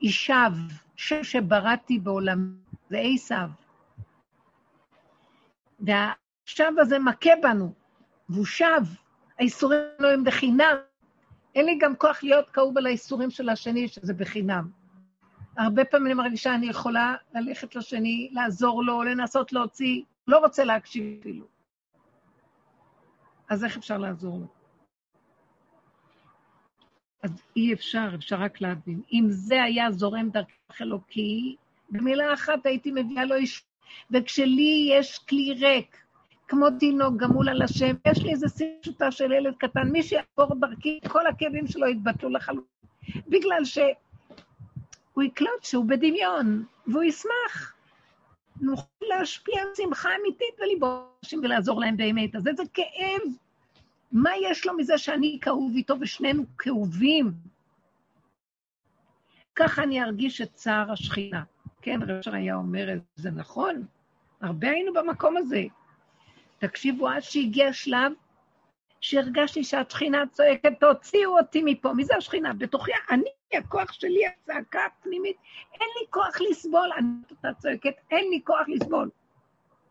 ישב, שם שבראתי בעולם, זה עשיו. והשב הזה מכה בנו, והוא שב, האיסורים לא הם בחינם. אין לי גם כוח להיות כאוב על האיסורים של השני, שזה בחינם. הרבה פעמים אני מרגישה, אני יכולה ללכת לשני, לעזור לו, לנסות להוציא, לא רוצה להקשיב אפילו. אז איך אפשר לעזור לו? אז אי אפשר, אפשר רק להבין. אם זה היה זורם דרכך אלוקי, במילה אחת הייתי מביאה לו איש... וכשלי יש כלי ריק, כמו תינוק גמול על השם, יש לי איזה סיפשוטה של ילד קטן, מי שיעבור דרכי, כל הכאבים שלו יתבטלו לחלוטין. בגלל שהוא יקלוט שהוא בדמיון, והוא ישמח. נוכל להשפיע על שמחה אמיתית בליבושים ולעזור להם באמת. אז איזה כאב מה יש לו מזה שאני כאוב איתו ושנינו כאובים? ככה אני ארגיש את צער השכינה. כן, רב היה אומר, זה נכון, הרבה היינו במקום הזה. תקשיבו, עד שהגיע שלב שהרגשתי שהשכינה צועקת, תוציאו אותי מפה. מי זה השכינה? בתוכי, אני, הכוח שלי, הצעקה הפנימית, אין לי כוח לסבול. אני אותה צועקת, אין לי כוח לסבול.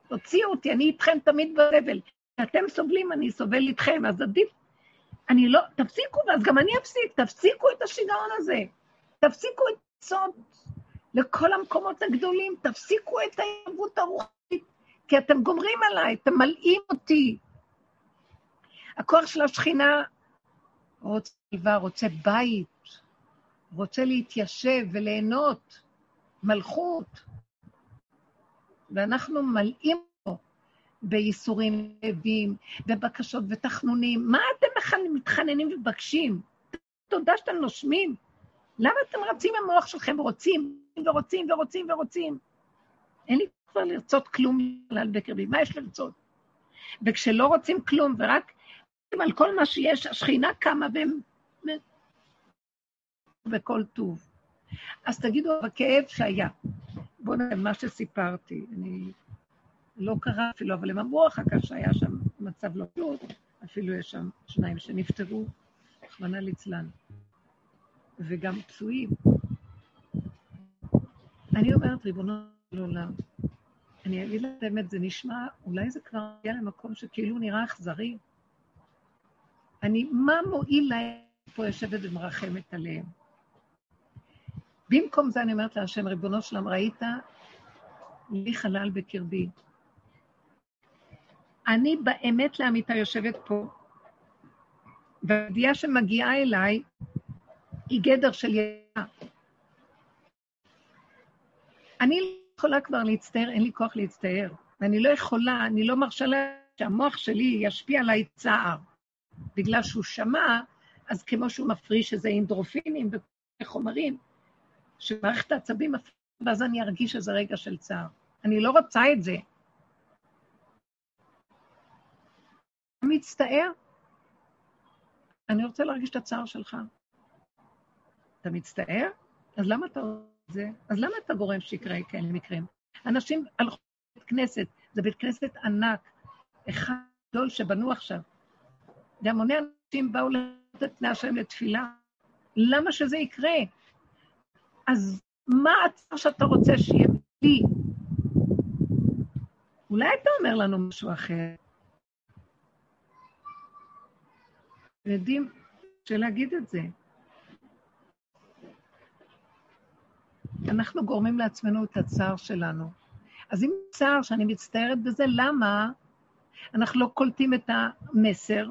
תוציאו אותי, אני איתכם תמיד בסבל. כשאתם סובלים, אני סובל איתכם, אז עדיף אני לא, תפסיקו, ואז גם אני אפסיק, תפסיקו את השיגעון הזה. תפסיקו את הסוד לכל המקומות הגדולים, תפסיקו את הערבות הרוחית, כי אתם גומרים עליי, אתם מלאים אותי. הכוח של השכינה רוצה רוצה בית, רוצה להתיישב וליהנות, מלכות. ואנחנו מלאים אותו בייסורים רעבים, ובקשות ותחנונים. מה אתם מתחננים ומבקשים? תודה שאתם נושמים. למה אתם רצים עם המוח שלכם ורוצים ורוצים ורוצים ורוצים? אין לי כבר לרצות כלום על בקרבי, מה יש לרצות? וכשלא רוצים כלום ורק על כל מה שיש, השכינה קמה והם... בכל טוב. אז תגידו, הכאב שהיה. בואו נראה מה שסיפרתי. אני... לא קרה אפילו, אבל הם אמרו אחר כך שהיה שם מצב לא טוב, אפילו יש שם שניים שנפטרו, רחמנא ליצלן, וגם פצועים. אני אומרת, ריבונו של עולם, אני אגיד לך באמת, זה נשמע, אולי זה כבר הגיע למקום שכאילו נראה אכזרי. אני, מה מועיל להם פה יושבת ומרחמת עליהם? במקום זה אני אומרת להשם, ריבונו שלם, ראית? לי חלל בקרבי. אני באמת לאמיתה יושבת פה, והידיעה שמגיעה אליי היא גדר של ידיעה. אני לא יכולה כבר להצטער, אין לי כוח להצטער. ואני לא יכולה, אני לא מרשה לה שהמוח שלי ישפיע עליי צער. בגלל שהוא שמע, אז כמו שהוא מפריש איזה אינדרופינים וחומרים, שמערכת העצבים מפרישה, ואז אני ארגיש שזה רגע של צער. אני לא רוצה את זה. מצטער? אני רוצה להרגיש את הצער שלך. אתה מצטער? אז למה אתה עושה את זה? אז למה אתה גורם שיקרה כאלה מקרים? אנשים הלכו לבית כנסת, זה בית כנסת ענק, אחד גדול שבנו עכשיו. והמוני אנשים באו לתת פני השם לתפילה. למה שזה יקרה? אז מה הצער שאתה רוצה שיהיה לי? אולי אתה אומר לנו משהו אחר. יודעים שלהגיד את זה. אנחנו גורמים לעצמנו את הצער שלנו. אז אם צער שאני מצטערת בזה, למה אנחנו לא קולטים את המסר?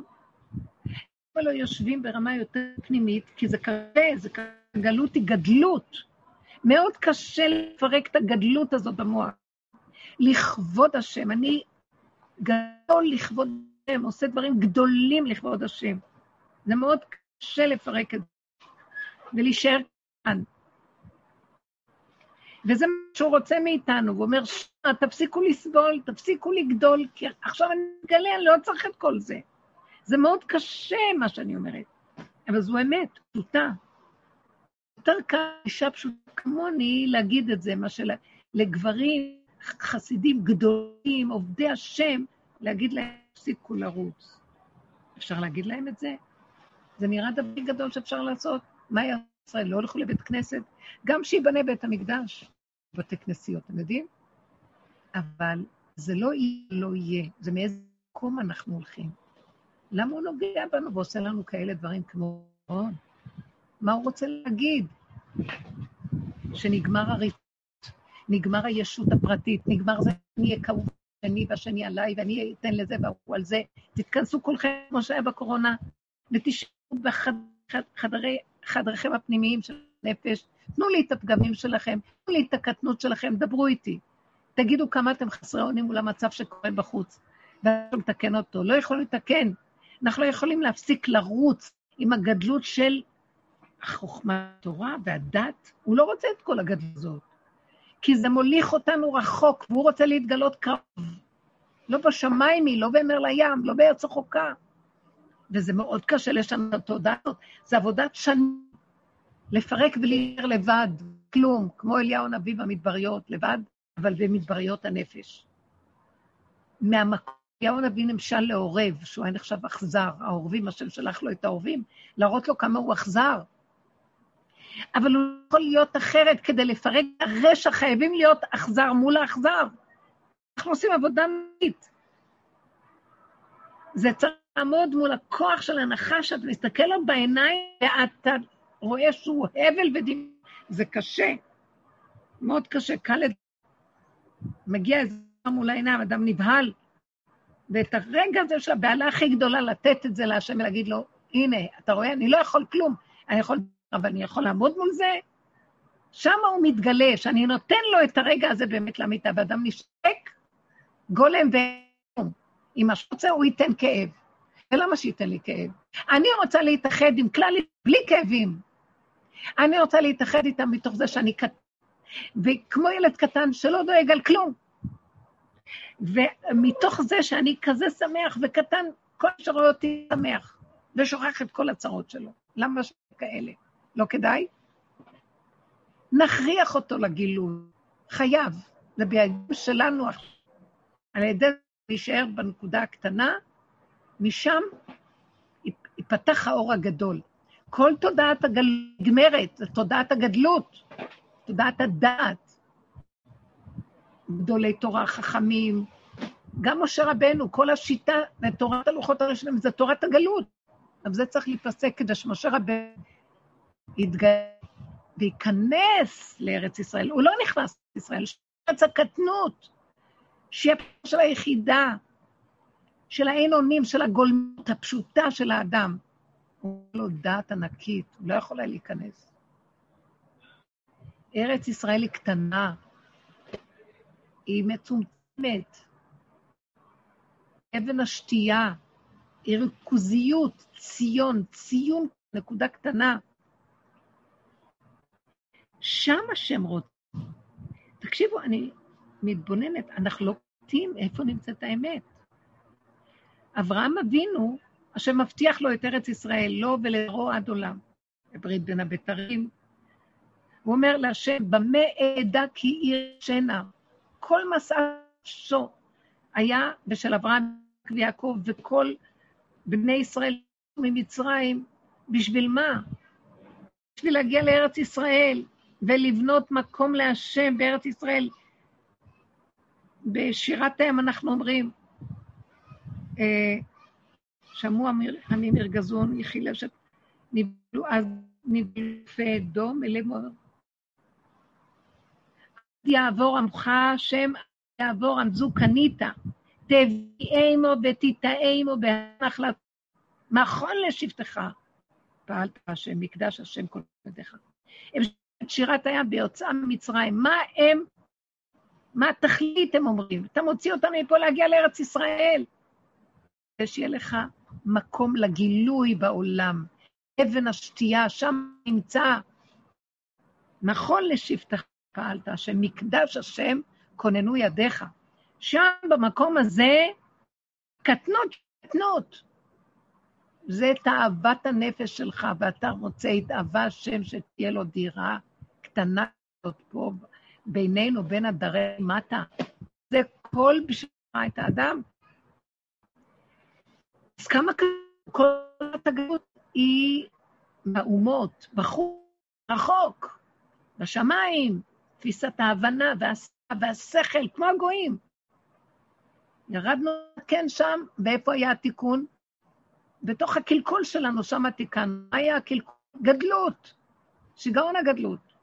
אבל לא יושבים ברמה יותר פנימית, כי זה קשה, זה קשה, גלות היא גדלות. מאוד קשה לפרק את הגדלות הזאת במוח. לכבוד השם. אני גדול לכבוד השם, עושה דברים גדולים לכבוד השם. זה מאוד קשה לפרק את זה, ולהישאר כאן. וזה מה שהוא רוצה מאיתנו, הוא אומר, תפסיקו לסבול, תפסיקו לגדול, כי עכשיו אני מגלה, אני לא צריך את כל זה. זה מאוד קשה, מה שאני אומרת, אבל זו אמת, פשוטה. יותר קל אישה פשוטה כמוני להגיד את זה, מה שלגברים חסידים גדולים, עובדי השם, להגיד להם, תפסיקו לרוץ. אפשר להגיד להם את זה? זה נראה דבר גדול שאפשר לעשות. מה יעשו ישראל? לא הולכו לבית כנסת? גם שייבנה בית המקדש, בתי כנסיות, אתם יודעים? אבל זה לא יהיה, לא יהיה, זה מאיזה מקום אנחנו הולכים. למה הוא נוגע בנו ועושה לנו כאלה דברים כמו... מה הוא רוצה להגיד? שנגמר הריצות, נגמר הישות הפרטית, נגמר זה, אני אהיה כאוב השני והשני עליי, ואני אתן לזה והוא על זה. תתכנסו כולכם כמו שהיה בקורונה, ותשארו בחדריכם הפנימיים של הנפש, תנו לי את הפגמים שלכם, תנו לי את הקטנות שלכם, דברו איתי. תגידו כמה אתם חסרי אונים מול המצב שקורה בחוץ, ואנחנו לתקן אותו. לא יכולים לתקן. אנחנו לא יכולים להפסיק לרוץ עם הגדלות של החוכמה, התורה והדת. הוא לא רוצה את כל הגדלות כי זה מוליך אותנו רחוק, והוא רוצה להתגלות קרוב. לא בשמיים היא, לא באמר לים, לא בארץ רחוקה. וזה מאוד קשה לשנות את התודעה הזאת. זה עבודת שנים. לפרק ולהישאר לבד, כלום, כמו אליהו הנביא במדבריות, לבד, אבל במדבריות הנפש. מהמקום, אליהו הנביא נמשל לעורב, שהוא היה נחשב אכזר, העורבים, השם שלח לו את העורבים, להראות לו כמה הוא אכזר. אבל הוא יכול להיות אחרת, כדי לפרק הרשע חייבים להיות אכזר מול האכזר. אנחנו עושים עבודה מית. זה צריך לעמוד מול הכוח של הנחש, אתה מסתכל לו בעיניים, ואתה רואה שהוא הבל ודמיון. זה קשה, מאוד קשה, קל לד... מגיע איזה מול העיניים, אדם נבהל. ואת הרגע הזה של הבהלה הכי גדולה, לתת את זה להשם ולהגיד לו, הנה, אתה רואה, אני לא יכול כלום, אני יכול, אבל אני יכול לעמוד מול זה? שם הוא מתגלה, שאני נותן לו את הרגע הזה באמת למיטה, ואדם נשק, גולם ואום. אם מה שרוצה, הוא ייתן כאב. ולמה שייתן לי כאב? אני רוצה להתאחד עם כלל, בלי כאבים. אני רוצה להתאחד איתם מתוך זה שאני קטן, וכמו ילד קטן שלא דואג על כלום. ומתוך זה שאני כזה שמח וקטן, כל שרואה אותי שמח, ושוכח את כל הצרות שלו. למה כאלה? לא כדאי? נכריח אותו לגילוי. חייב. זה בידיים שלנו על ידי להישאר בנקודה הקטנה, משם ייפתח האור הגדול. כל תודעת הגלות נגמרת, זה תודעת הגדלות, תודעת הדעת. גדולי תורה, חכמים, גם משה רבנו, כל השיטה ותורת הלוחות הראשונים זה תורת הגלות. אבל זה צריך להיפסק כדי שמשה רבנו וייכנס לארץ ישראל. הוא לא נכנס לישראל, שארץ הקטנות, שיהיה פה של היחידה, של האין אונים, של הגולמות הפשוטה של האדם. הוא לו דעת ענקית, הוא לא יכול היה להיכנס. ארץ ישראל היא קטנה, היא מצומצמת. אבן השתייה, היא ריכוזיות, ציון, ציון, נקודה קטנה. שם השם רוצה. תקשיבו, אני מתבוננת, אנחנו לא קולטים איפה נמצאת האמת. אברהם אבינו, השם מבטיח לו את ארץ ישראל, לו ולרוע עד עולם. בברית בין הבתרים. הוא אומר להשם, במה אעדה כי עיר שנה. כל מסע שו היה בשל אברהם ויעקב וכל בני ישראל ממצרים, בשביל מה? בשביל להגיע לארץ ישראל ולבנות מקום להשם בארץ ישראל. בשירת ההם אנחנו אומרים, אה, שמעו עמים ירגזון, יחי לשת, נבלו אז נבלפי דום אלי מואר. יעבור עמך השם, יעבור עמזו קנית, תביאמו ותיטעמו בהנחלת, מחול לשבטך. פעלת השם, מקדש השם כל ידיך. את שירת הים ביוצאה ממצרים. מה הם, מה התכלית, הם אומרים? אתה מוציא אותנו מפה להגיע לארץ ישראל. שיהיה לך מקום לגילוי בעולם. אבן השתייה, שם נמצא. נכון לשבטך פעלת, השם, מקדש השם, כוננו ידיך. שם, במקום הזה, קטנות, קטנות. זה תאוות הנפש שלך, ואתה רוצה את אהבה השם שתהיה לו דירה קטנה הזאת פה בינינו, בין הדרי מטה. זה כל בשבילך את האדם. אז כמה כל התגלות היא מהאומות, בחוץ, רחוק, בשמיים, תפיסת ההבנה והשכל, כמו הגויים. ירדנו כן שם, ואיפה היה התיקון? בתוך הקלקול שלנו, שם התיקנו. מה היה הקלקול? גדלות, שיגעון הגדלות.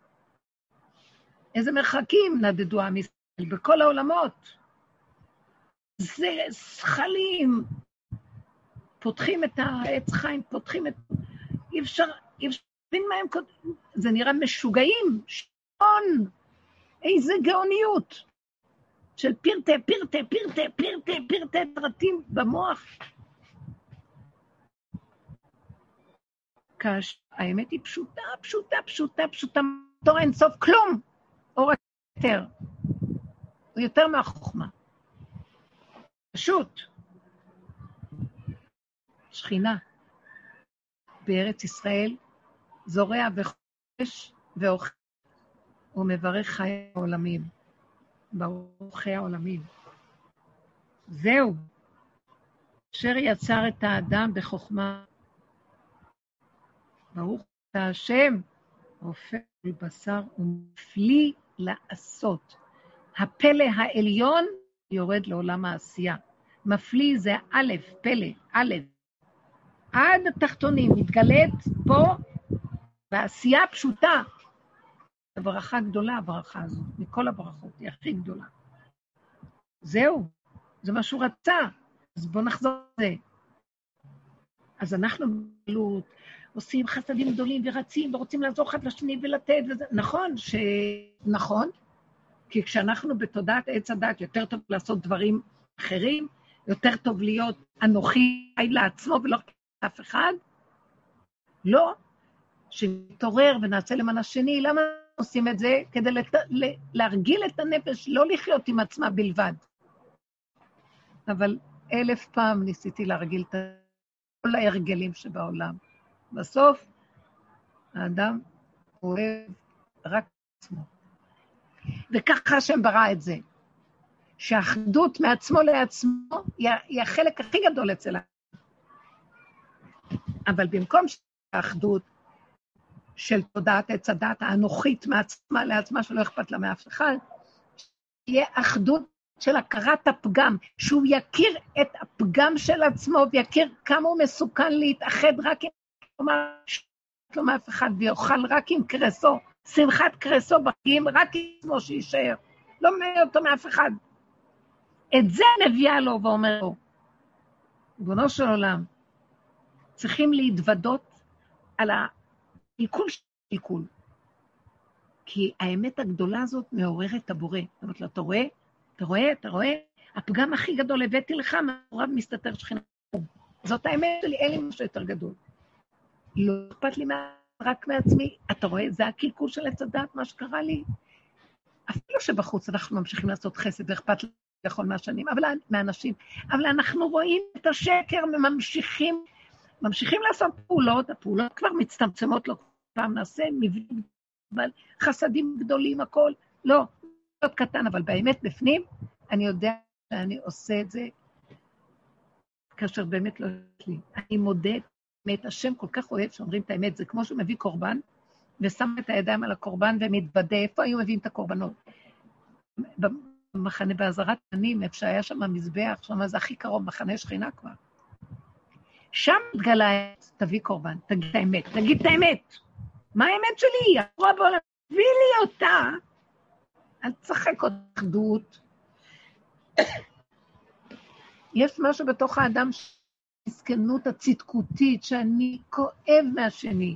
איזה מרחקים נדדו עם ישראל בכל העולמות. זה זכלים, פותחים את העץ חיים, פותחים את... אי אפשר, אי אפשר להבין מה הם כותבים. זה נראה משוגעים, שעון, איזה גאוניות. של פרטי, פרטי, פרטי, פרטי, פרטי פרטים במוח. כאשר האמת היא פשוטה, פשוטה, פשוטה, פשוטה, תור אין סוף כלום. אור הכתר. הוא יותר מהחוכמה. פשוט. שכינה בארץ ישראל זורע וחודש ואוכל ומברך חיי העולמים. ברוך חיי העולמים. זהו. אשר יצר את האדם בחוכמה. ברוך אתה השם, רופא בשר ומפליא לעשות. הפלא העליון יורד לעולם העשייה. מפליא זה א', פלא, א', עד התחתונים, מתגלית פה בעשייה פשוטה. זו ברכה גדולה, הברכה הזאת, מכל הברכות, היא הכי גדולה. זהו, זה מה שהוא רצה, אז בואו נחזור לזה. אז אנחנו בגלות עושים חסדים גדולים ורצים ורוצים לעזור אחד לשני ולתת וזה. נכון ש... נכון, כי כשאנחנו בתודעת עץ הדת, יותר טוב לעשות דברים אחרים, יותר טוב להיות אנוכי לעצמו ולא אף אחד? לא. שנתעורר ונעשה למען השני, למה עושים את זה? כדי לת... להרגיל את הנפש, לא לחיות עם עצמה בלבד. אבל אלף פעם ניסיתי להרגיל את כל ההרגלים שבעולם. בסוף, האדם אוהב רק עצמו. וככה השם ברא את זה, שהאחדות מעצמו לעצמו היא החלק הכי גדול אצל האדם. אבל במקום שהאחדות של תודעת עץ הדת האנוכית מעצמה לעצמה, שלא אכפת לה מאף אחד, תהיה אחדות של הכרת הפגם, שהוא יכיר את הפגם של עצמו ויכיר כמה הוא מסוכן להתאחד רק עם... כלומר, לא מאף אחד ויאכל רק עם קרסו, שמחת קרסו בחיים, רק עם עצמו שיישאר. לא מעניין אותו מאף אחד. את זה מביאה לו ואומר לו, ריבונו של עולם, צריכים להתוודות על העיכול של העיכול. כי האמת הגדולה הזאת מעוררת את הבורא. זאת אומרת לו, אתה רואה? אתה רואה? אתה רואה? הפגם הכי גדול הבאתי לך, מאחוריו מסתתר שכינה. זאת האמת שלי, אין לי משהו יותר גדול. לא אכפת לי רק מעצמי. אתה רואה? זה הקלקול של עץ הדת, מה שקרה לי. אפילו שבחוץ אנחנו ממשיכים לעשות חסד ואכפת לי בכל מהשנים, אבל מאנשים, אבל אנחנו רואים את השקר וממשיכים ממשיכים לעשות פעולות, הפעולות כבר מצטמצמות לו, פעם נעשה מבנים, אבל חסדים גדולים, הכל. לא, מאוד קטן, אבל באמת בפנים, אני יודע שאני עושה את זה כאשר באמת לא יש לי. אני מודה את האמת, השם כל כך אוהב שאומרים את האמת, זה כמו שהוא מביא קורבן, ושם את הידיים על הקורבן ומתוודה, איפה היו מביאים את הקורבנות? במחנה בעזרת פנים, איפה שהיה שם המזבח, שם זה הכי קרוב, מחנה שכינה כבר. שם מתגלה, תביא קורבן, תגיד את האמת, תגיד את האמת. מה האמת שלי? הרוע בעולם, תביא לי אותה. אל תשחק עוד אחדות. יש משהו בתוך האדם, המסכנות הצדקותית, שאני כואב מהשני.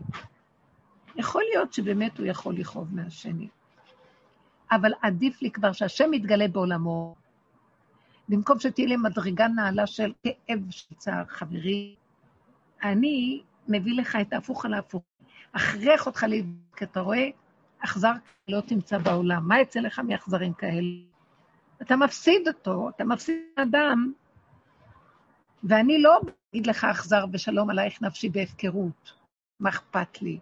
יכול להיות שבאמת הוא יכול לכאוב מהשני. אבל עדיף לי כבר שהשם יתגלה בעולמו, במקום שתהיה לי מדרגה נעלה של כאב של צער. חברי, אני מביא לך את ההפוך על ההפוך. אכריח אותך להתבדק, כי אתה רואה, אכזר לא תמצא בעולם. מה יצא לך מאכזרים כאלה? אתה מפסיד אותו, אתה מפסיד אדם, ואני לא אגיד לך אכזר ושלום עלייך נפשי בהפקרות. מה אכפת לי?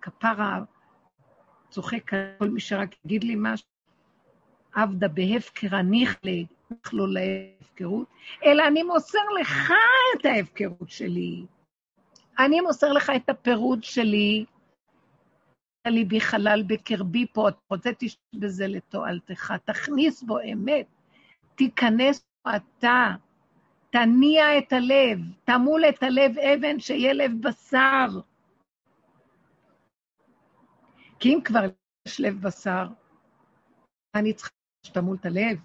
כפרה צוחק על כל מי שרק יגיד לי משהו. עבדה בהפקרה נכלה, נכלו להפקרות, אלא אני מוסר לך את ההפקרות שלי. אני מוסר לך את הפירוד שלי. ליבי חלל בקרבי פה, אתה רוצה תשתות בזה לתועלתך, תכניס בו אמת, תיכנס אתה, תניע את הלב, תמול את הלב אבן שיהיה לב בשר. כי אם כבר יש לב בשר, אני צריכה שתמול את הלב?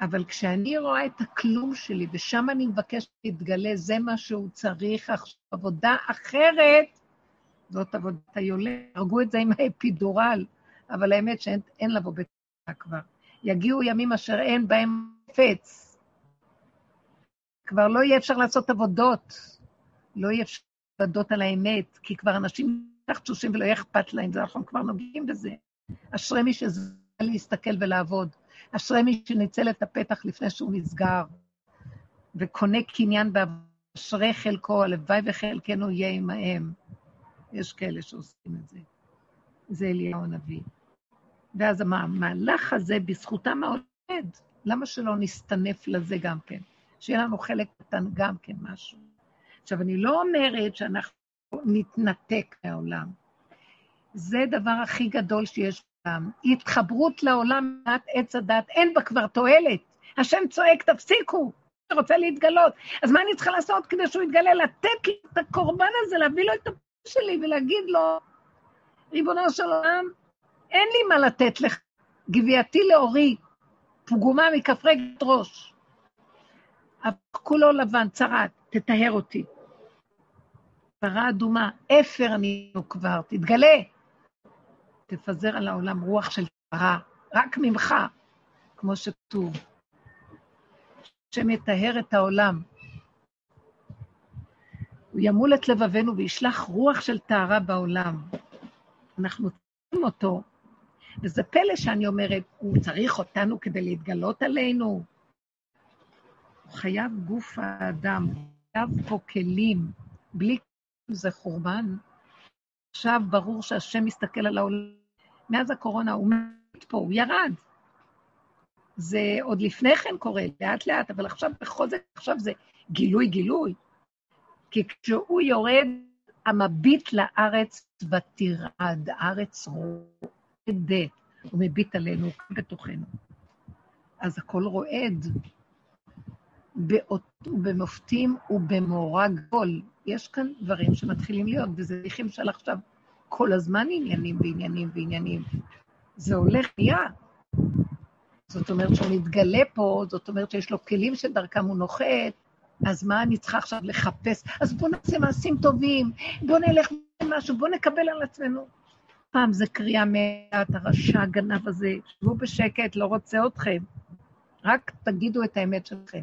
אבל כשאני רואה את הכלום שלי, ושם אני מבקשת להתגלה, זה מה שהוא צריך עכשיו. עבודה אחרת, זאת עבודת היולד. הרגו את זה עם האפידורל, אבל האמת שאין לבוא בתקווה כבר. יגיעו ימים אשר אין בהם חפץ. כבר לא יהיה אפשר לעשות עבודות. לא יהיה אפשר עבודות על האמת, כי כבר אנשים כך תשושים ולא יהיה אכפת להם, אנחנו כבר נוגעים בזה. אשרי מי שזה להסתכל ולעבוד. אשרי מי שניצל את הפתח לפני שהוא נסגר, וקונה קניין באשרי חלקו, הלוואי וחלקנו יהיה עמהם. יש כאלה שעושים את זה. זה אליהו הנביא. ואז המהלך הזה, בזכותם העולד, למה שלא נסתנף לזה גם כן? שיהיה לנו חלק קטן גם כן משהו. עכשיו, אני לא אומרת שאנחנו נתנתק מהעולם. זה הדבר הכי גדול שיש בעולם. התחברות לעולם מעט עץ הדת, אין בה כבר תועלת. השם צועק, תפסיקו. שרוצה להתגלות. אז מה אני צריכה לעשות כדי שהוא יתגלה? לתת לי את הקורבן הזה, להביא לו את הפעם שלי ולהגיד לו, ריבונו של עולם, אין לי מה לתת לך. גבייתי לאורי, פגומה מכף רגל ראש. כולו לבן, צרת, תטהר אותי. פרה אדומה, אפר אני כבר, תתגלה. תפזר על העולם רוח של טהרה, רק ממך, כמו שכתוב. השם יטהר את העולם. הוא ימול את לבבינו וישלח רוח של טהרה בעולם. אנחנו צריכים אותו, וזה פלא שאני אומרת, הוא צריך אותנו כדי להתגלות עלינו. הוא חייב גוף האדם, חייב פה כלים, בלי כלים זה חורבן. עכשיו ברור שהשם מסתכל על העולם. מאז הקורונה הוא מת פה, הוא ירד. זה עוד לפני כן קורה, לאט-לאט, אבל עכשיו בכל זאת, עכשיו זה גילוי-גילוי. כי כשהוא יורד, המביט לארץ ותרעד, הארץ רועדת, הוא מביט עלינו בתוכנו. אז הכל רועד, באות ובמופתים ובמורא גדול. יש כאן דברים שמתחילים להיות, וזה תהליכים של עכשיו כל הזמן עניינים ועניינים ועניינים. זה הולך נהיה. זאת אומרת שהוא מתגלה פה, זאת אומרת שיש לו כלים שדרכם הוא נוחת, אז מה אני צריכה עכשיו לחפש? אז בואו נעשה מעשים טובים, בואו נלך משהו, בואו נקבל על עצמנו. פעם זה קריאה מעט, הרשע הגנב הזה, שבו בשקט, לא רוצה אתכם. רק תגידו את האמת שלכם.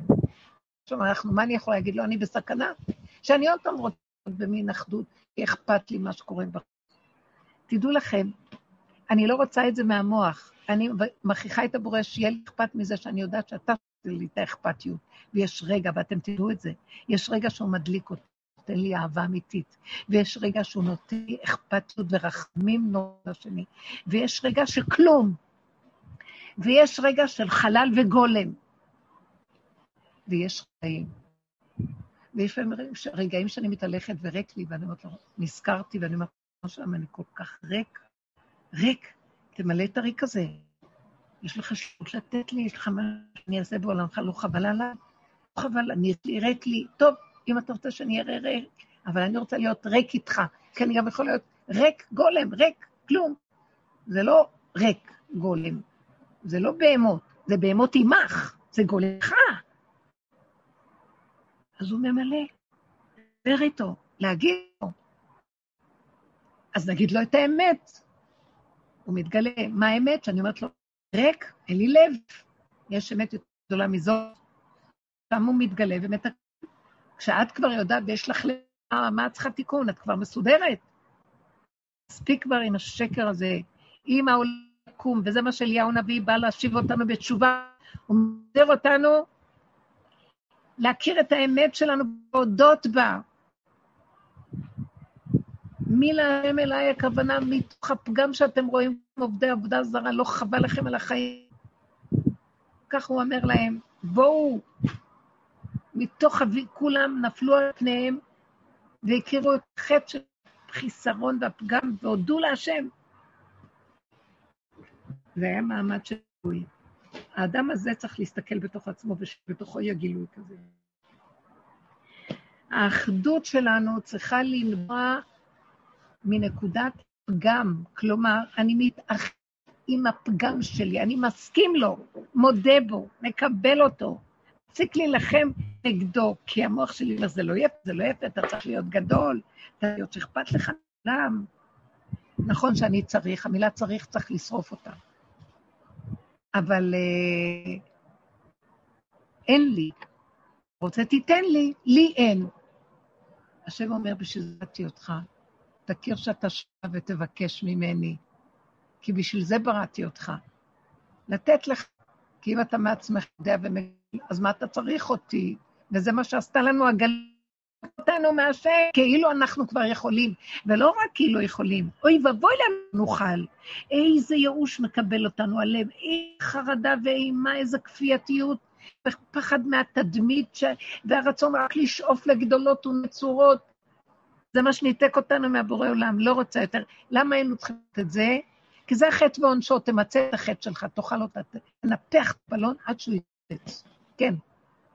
עכשיו, אנחנו, מה אני יכולה להגיד לו? אני בסכנה. שאני עוד פעם רוצה במין אחדות, כי אכפת לי מה שקורה ב... תדעו לכם, אני לא רוצה את זה מהמוח. אני מכריחה את הבורא שיהיה לי אכפת מזה שאני יודעת שאתה עושה לי את האכפתיות. ויש רגע, ואתם תדעו את זה, יש רגע שהוא מדליק אותי, נותן לי אהבה אמיתית, ויש רגע שהוא נותן לי אכפתיות ורחמים נורא לשני, ויש רגע שכלום, ויש רגע של חלל וגולם, ויש רגעים. ויש רגעים שאני מתהלכת וריק לי, ואני אומרת לו, נזכרתי, ואני אומרת, שלום, אני כל כך ריק, ריק, תמלא את הריק הזה. יש לך שירות לתת לי, יש לך מה שאני אעשה בעולמך, לא חבל עליי? לא חבל, ריק לי. טוב, אם אתה רוצה שאני אראה ריק, אבל אני רוצה להיות ריק איתך, כי אני גם יכול להיות ריק גולם, ריק, כלום. זה לא ריק גולם, זה לא בהמות, זה בהמות עמך, זה גולמך. אז הוא ממלא, דבר איתו, להגיד לו. אז נגיד לו את האמת. הוא מתגלה. מה האמת? שאני אומרת לו, ריק, אין לי לב. יש אמת יותר גדולה מזאת. שם הוא מתגלה ומתקן. כשאת כבר יודעת ויש לך לב, מה את צריכה תיקון? את כבר מסודרת. מספיק כבר עם השקר הזה. אם העולם יקום, וזה מה שאליהו הנביא בא להשיב אותנו בתשובה, הוא מזהיר אותנו להכיר את האמת שלנו ולהודות בה. מי להם אליי הכוונה מתוך הפגם שאתם רואים עובדי עבודה זרה, לא חבל לכם על החיים. כך הוא אומר להם, בואו, מתוך אבי, כולם נפלו על פניהם והכירו את החטא של החיסרון והפגם והודו להשם. זה היה מעמד של גוי. האדם הזה צריך להסתכל בתוך עצמו ובתוכו יהיה גילוי כזה. האחדות שלנו צריכה לנבוע מנקודת פגם, כלומר, אני מתאחד עם הפגם שלי, אני מסכים לו, מודה בו, מקבל אותו. תפסיק להילחם נגדו, כי המוח שלי אומר, זה לא יפה, זה לא יפה, אתה צריך להיות גדול, אתה להיות שאכפת לך לעם. נכון שאני צריך, המילה צריך, צריך לשרוף אותה. אבל אה, אין לי. רוצה, תיתן לי, לי אין. השם אומר, בשביל זה באתי אותך, תכיר שאתה שב ותבקש ממני, כי בשביל זה בראתי אותך. לתת לך, כי אם אתה מעצמך יודע ומבין, אז מה אתה צריך אותי? וזה מה שעשתה לנו הגל... אותנו מהשם, כאילו אנחנו כבר יכולים, ולא רק כאילו יכולים, אוי ואבוי לנו נוכל. איזה ייאוש מקבל אותנו הלב, איזה חרדה ואימה, איזה כפייתיות, פחד מהתדמית, ש... והרצון רק לשאוף לגדולות ונצורות. זה מה שניתק אותנו מהבורא עולם, לא רוצה יותר. למה היינו צריכים את זה? כי זה החטא ועונשו, תמצה את החטא שלך, תאכל אותה, תנפח את הבלון עד שהוא יתפץ. כן.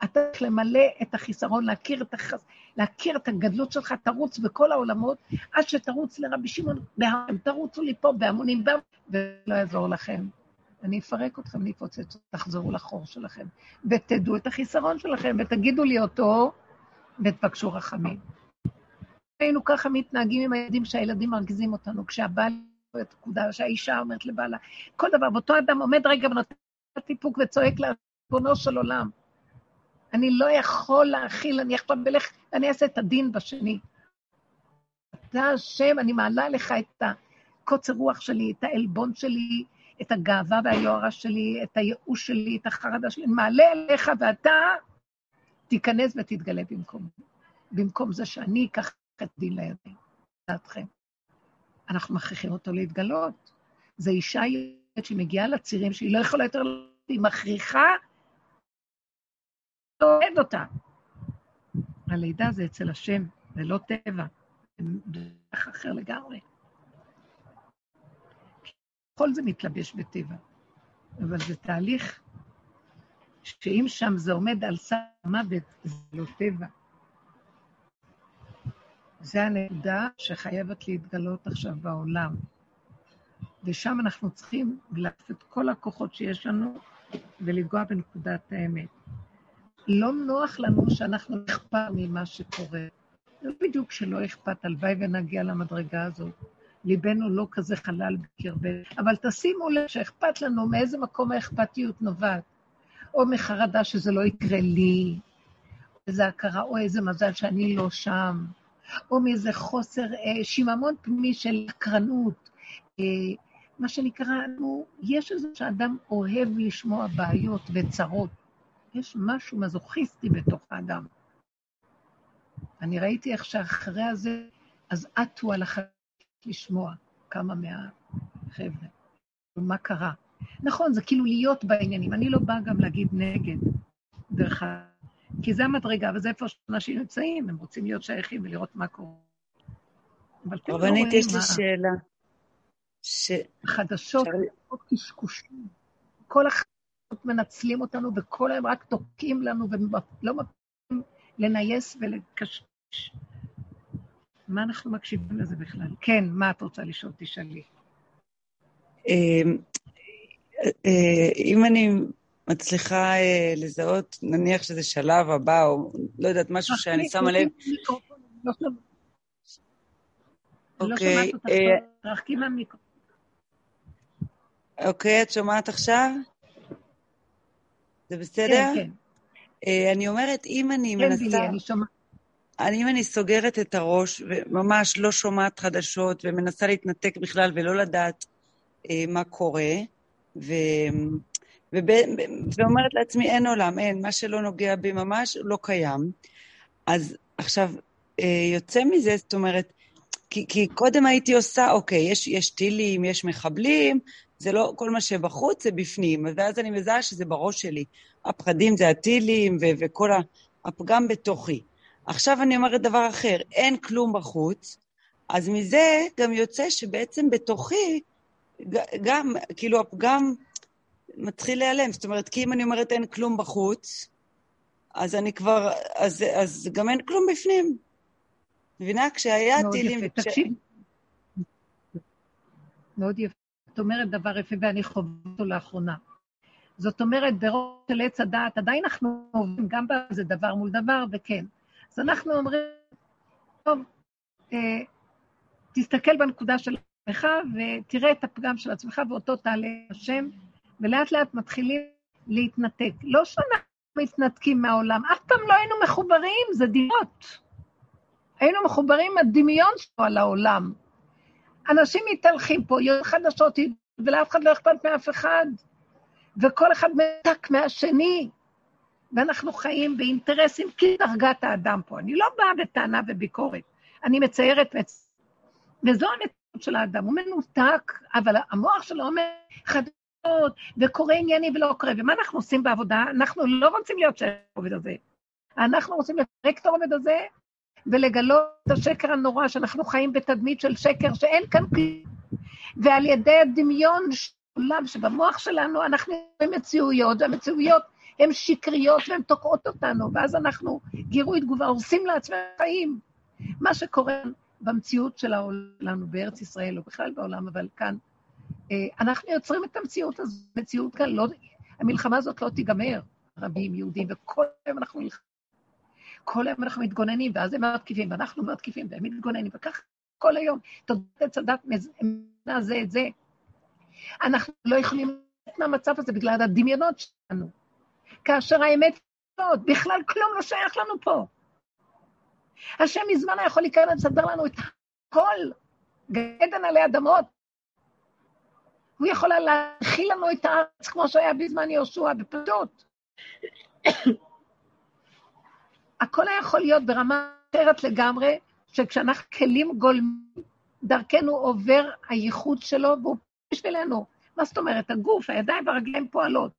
אתה צריך למלא את החיסרון, להכיר את, החס... להכיר את הגדלות שלך, תרוץ בכל העולמות, עד שתרוץ לרבי שמעון בהרים, תרוצו לי פה בהמונים, ולא יעזור לכם. אני אפרק אתכם, אני אפוצץ, תחזרו לחור שלכם, ותדעו את החיסרון שלכם, ותגידו לי אותו, ותבקשו רחמים. היינו ככה מתנהגים עם הילדים, שהילדים מרגיזים אותנו, כשהבעל את הפקודה, שהאישה אומרת לבעלה, כל דבר, ואותו אדם עומד רגע ונותן טיפוק וצועק לריבונו של עולם. אני לא יכול להכיל, אני עכשיו בלך, אני אעשה את הדין בשני. אתה השם, אני מעלה לך את הקוצר רוח שלי, את העלבון שלי, את הגאווה והיוהרה שלי, את הייאוש שלי, את החרדה שלי, אני מעלה אליך ואתה תיכנס ותתגלה במקום. במקום זה שאני אקח את דין לידיים, לדעתכם. אנחנו מכריחים אותו להתגלות. זו אישה שמגיעה לצירים שהיא לא יכולה יותר, היא מכריחה אוהב אותה. הלידה זה אצל השם, זה לא טבע, זה דרך אחר לגמרי. כל זה מתלבש בטבע, אבל זה תהליך שאם שם זה עומד על סף המוות, זה לא טבע. זה הנקודה שחייבת להתגלות עכשיו בעולם. ושם אנחנו צריכים לעשות את כל הכוחות שיש לנו ולגוע בנקודת האמת. לא נוח לנו שאנחנו אכפת ממה שקורה. זה בדיוק שלא אכפת, הלוואי ונגיע למדרגה הזאת. ליבנו לא כזה חלל בקרבנו. אבל תשימו לב שאכפת לנו מאיזה מקום האכפתיות נובעת. או מחרדה שזה לא יקרה לי, איזה הכרה, או איזה מזל שאני לא שם, או מאיזה חוסר, אה, שיממון פנימי של הקרנות. אה, מה שנקרא, נו, יש איזה שאדם אוהב לשמוע בעיות וצרות. יש משהו מזוכיסטי בתוך האדם. אני ראיתי איך שאחרי הזה, אז עטו על החלק לשמוע כמה מהחבר'ה. מה קרה? נכון, זה כאילו להיות בעניינים. אני לא באה גם להגיד נגד, דרך אגב, כי זה המדרגה, וזה איפה שאנשים נמצאים, הם רוצים להיות שייכים ולראות מה קורה. אבל אתם לא רואים מה... יש לי שאלה. ש... חדשות, קשקושים. כל החדשות מנצלים אותנו, וכל היום רק תוקעים לנו ולא מפנים לנייס ולקשקש. מה אנחנו מקשיבים לזה בכלל? כן, מה את רוצה לשאול? תשאלי. אמ, אה, אם אני מצליחה אה, לזהות, נניח שזה שלב הבא, או לא יודעת, משהו שאני שמה לב... אוקיי. אה, אוקיי, את שומעת עכשיו? זה בסדר? כן, כן. Uh, אני אומרת, אם אני כן, מנסה... כן, בילי, אני שומעת. אני, אם אני סוגרת את הראש, וממש לא שומעת חדשות, ומנסה להתנתק בכלל ולא לדעת uh, מה קורה, ו... וב... ואומרת לעצמי, אין עולם, אין, מה שלא נוגע בי ממש לא קיים. אז עכשיו, uh, יוצא מזה, זאת אומרת, כי, כי קודם הייתי עושה, אוקיי, יש, יש טילים, יש מחבלים, זה לא כל מה שבחוץ, זה בפנים. ואז אני מזהה שזה בראש שלי. הפחדים זה הטילים ו- וכל הפגם בתוכי. עכשיו אני אומרת דבר אחר, אין כלום בחוץ, אז מזה גם יוצא שבעצם בתוכי, גם, כאילו הפגם מתחיל להיעלם. זאת אומרת, כי אם אני אומרת אין כלום בחוץ, אז אני כבר, אז, אז גם אין כלום בפנים. מבינה? כשהיה טילים... מאוד יפה, תקשיב. מאוד יפה. את אומרת דבר יפה ואני חווה אותו לאחרונה. זאת אומרת, ברוב של עץ הדעת, עדיין אנחנו עובדים גם בזה דבר מול דבר, וכן. אז אנחנו אומרים, טוב, אה, תסתכל בנקודה של עצמך ותראה את הפגם של עצמך ואותו תעלה השם, ולאט לאט מתחילים להתנתק. לא שאנחנו מתנתקים מהעולם, אף פעם לא היינו מחוברים, זה דירות. היינו מחוברים הדמיון שלו על העולם. אנשים מתהלכים פה, יש חדשות, ולאף אחד לא אכפת מאף אחד, וכל אחד מנותק מהשני, ואנחנו חיים באינטרסים כדרגת האדם פה. אני לא באה בטענה וביקורת, אני מציירת מצ... וזו המציאות של האדם, הוא מנותק, אבל המוח שלו אומר חדשות, וקורה ענייני ולא קורה. ומה אנחנו עושים בעבודה? אנחנו לא רוצים להיות שייך לעובד הזה. אנחנו רוצים לפרק את הרובד הזה ולגלות את השקר הנורא, שאנחנו חיים בתדמית של שקר שאין כאן כלום. ועל ידי הדמיון של שבמוח שלנו אנחנו רואים מציאויות, והמציאויות הן שקריות והן תוקעות אותנו, ואז אנחנו, גירוי תגובה, הורסים לעצמנו חיים. מה שקורה במציאות של העולם, בארץ ישראל, או בכלל בעולם, אבל כאן, אה, אנחנו יוצרים את המציאות הזו, מציאות כאן, לא, המלחמה הזאת לא תיגמר, רבים, יהודים, וכל היום אנחנו נלחמים. כל היום אנחנו מתגוננים, ואז הם מתקיפים, ואנחנו מתקיפים, והם מתגוננים, וככה כל היום. תודעת עץ הדת מזמנה זה את זה. אנחנו לא יכולים לצאת מהמצב הזה בגלל הדמיונות שלנו. כאשר האמת היא בכלל כלום לא שייך לנו פה. השם מזמן היה יכול להיכנס לסדר לנו את הכל, גן עדן עלי אדמות. הוא יכול להכיל לנו את הארץ כמו שהיה בזמן יהושע, בפלטות. הכל היה יכול להיות ברמה אחרת לגמרי, שכשאנחנו כלים גולמים, דרכנו עובר הייחוד שלו, והוא בשבילנו. מה זאת אומרת? הגוף, הידיים והרגליים פועלות.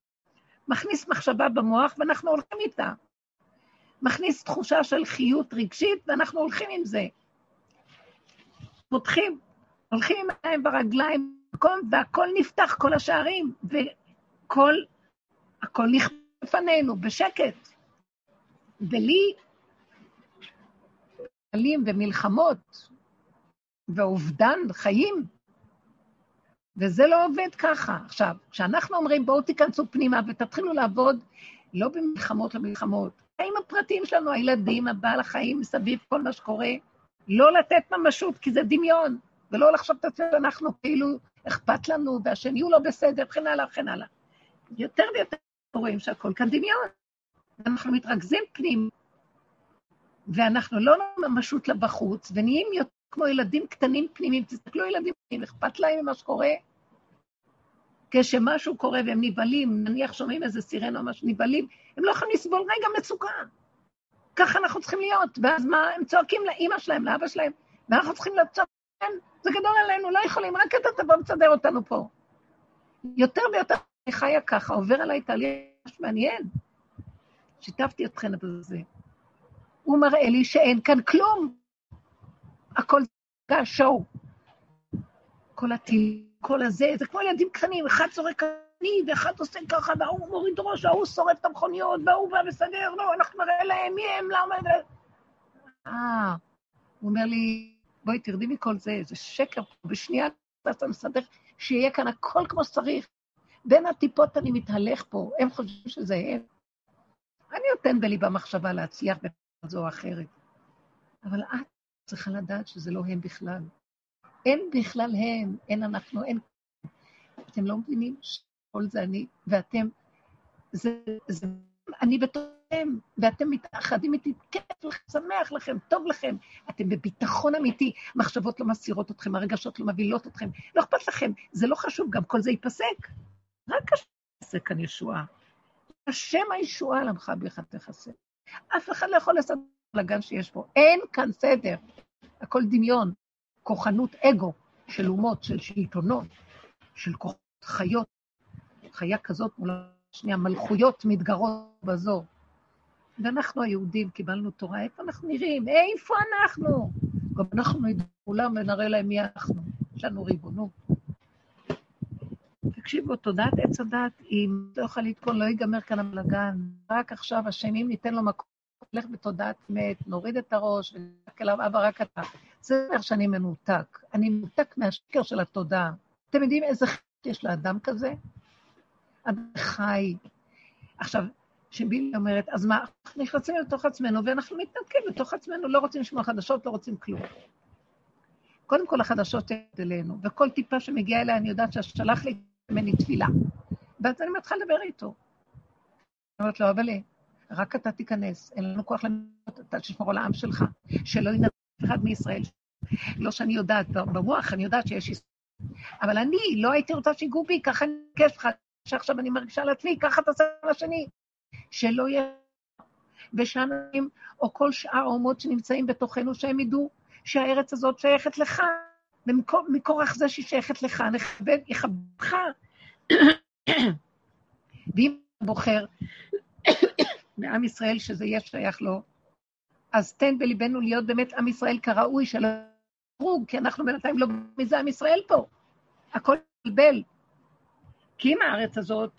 מכניס מחשבה במוח ואנחנו הולכים איתה. מכניס תחושה של חיות רגשית ואנחנו הולכים עם זה. פותחים, הולכים עם הידיים ברגליים, והכל נפתח, כל השערים, וכל, הכל נכנס לפנינו, בשקט. ולי, גלים ומלחמות ואובדן חיים, וזה לא עובד ככה. עכשיו, כשאנחנו אומרים, בואו תיכנסו פנימה ותתחילו לעבוד, לא במלחמות למלחמות, החיים הפרטיים שלנו, הילדים, הבעל החיים מסביב, כל מה שקורה, לא לתת ממשות, כי זה דמיון, ולא לחשוב את עצמנו, אנחנו כאילו אכפת לנו, והשני הוא לא בסדר, וכן הלאה, וכן הלאה. יותר ויותר רואים שהכל כאן דמיון. אנחנו מתרכזים פנים, ואנחנו לא ממשות לבחוץ, ונהיים יותר כמו ילדים קטנים פנימיים. תסתכלו, ילדים פנימיים, אכפת להם ממה שקורה? כשמשהו קורה והם נבהלים, נניח שומעים איזה סירנה או משהו, נבהלים, הם לא יכולים לסבול רגע מצוקה. ככה אנחנו צריכים להיות. ואז מה, הם צועקים לאימא שלהם, לאבא שלהם, ואנחנו צריכים לצעוק, כן, זה גדול עלינו, לא יכולים, רק אתה תבוא ותסדר אותנו פה. יותר ויותר אני חיה ככה, עובר עליי תהליך מעניין. שיתפתי אתכם בזה. הוא מראה לי שאין כאן כלום. הכל זה שואו. כל הטיל, כל הזה, זה כמו ילדים קטנים, אחד צורק אני, ואחד עושה ככה, וההוא מוריד ראש, וההוא שורף את המכוניות, וההוא בא וסדר, לא, אנחנו נראה להם מי הם, למה... אה, הוא אומר לי, בואי תרדי מכל זה, זה שקר, בשנייה אתה מסדר, שיהיה כאן הכל כמו שצריך. בין הטיפות אני מתהלך פה, הם חושבים שזה הם. אני נותן בלי במחשבה להצליח בזו או אחרת. אבל את צריכה לדעת שזה לא הם בכלל. אין בכלל הם, אין אנחנו, אין... אתם לא מבינים שכל זה אני, ואתם, זה, זה, אני בתוכם, ואתם מתאחדים איתי, כיף לכם, שמח לכם, טוב לכם. אתם בביטחון אמיתי, מחשבות לא מסירות אתכם, הרגשות לא מבהילות אתכם, לא אכפת לכם, זה לא חשוב, גם כל זה ייפסק. רק השם יעשה כאן ישועה. השם הישועה למך בך תכסה. אף אחד לא יכול לעשות לגן שיש פה. אין כאן סדר. הכל דמיון, כוחנות אגו של אומות, של שלטונות, של כוחות חיות. חיה כזאת מול השנייה, מלכויות מתגרות בזו. ואנחנו היהודים קיבלנו תורה, איפה אנחנו נראים? איפה אנחנו? גם אנחנו נדע כולם ונראה להם מי אנחנו. יש לנו ריבונות. תקשיבו, תודעת עץ הדת, אם לא יוכל לתקון, לא ייגמר כאן הבלגן. רק עכשיו, השני, אם ניתן לו מקום, נלך בתודעת מת, נוריד את הראש, ונלך אליו, אבא, רק אתה. זה אומר שאני מנותק. אני מנותק מהשקר של התודעה. אתם יודעים איזה חטא יש לאדם כזה? אדם חי. עכשיו, שבילי אומרת, אז מה, אנחנו נכנסים לתוך עצמנו, ואנחנו מתנתקים לתוך עצמנו, לא רוצים לשמוע חדשות, לא רוצים כלום. קודם כל, החדשות יד אלינו, וכל טיפה שמגיעה אליי, אני יודעת ששלח לי ממני תפילה. ואז אני מתחילה לדבר איתו. אני אומרת לו, אבל רק אתה תיכנס, אין לנו כוח לנהל, אתה תשמור על העם שלך, שלא ינהל אחד מישראל. לא שאני יודעת, במוח אני יודעת שיש ישראל. אבל אני לא הייתי רוצה שיגעו בי, ככה אני מבקש לך, שעכשיו אני מרגישה על עצמי, ככה תעשה לשני. שלא יהיה... ושאנשים, או כל שאר האומות שנמצאים בתוכנו, שהם ידעו שהארץ הזאת שייכת לך, ומכורח זה שהיא שייכת לך, נכבד, יכבדך. ואם בוחר מעם ישראל שזה יהיה שייך לו, אז תן בליבנו להיות באמת עם ישראל כראוי, שלא יהרוג, כי אנחנו בינתיים לא מזה עם ישראל פה. הכל בלבל. כי אם הארץ הזאת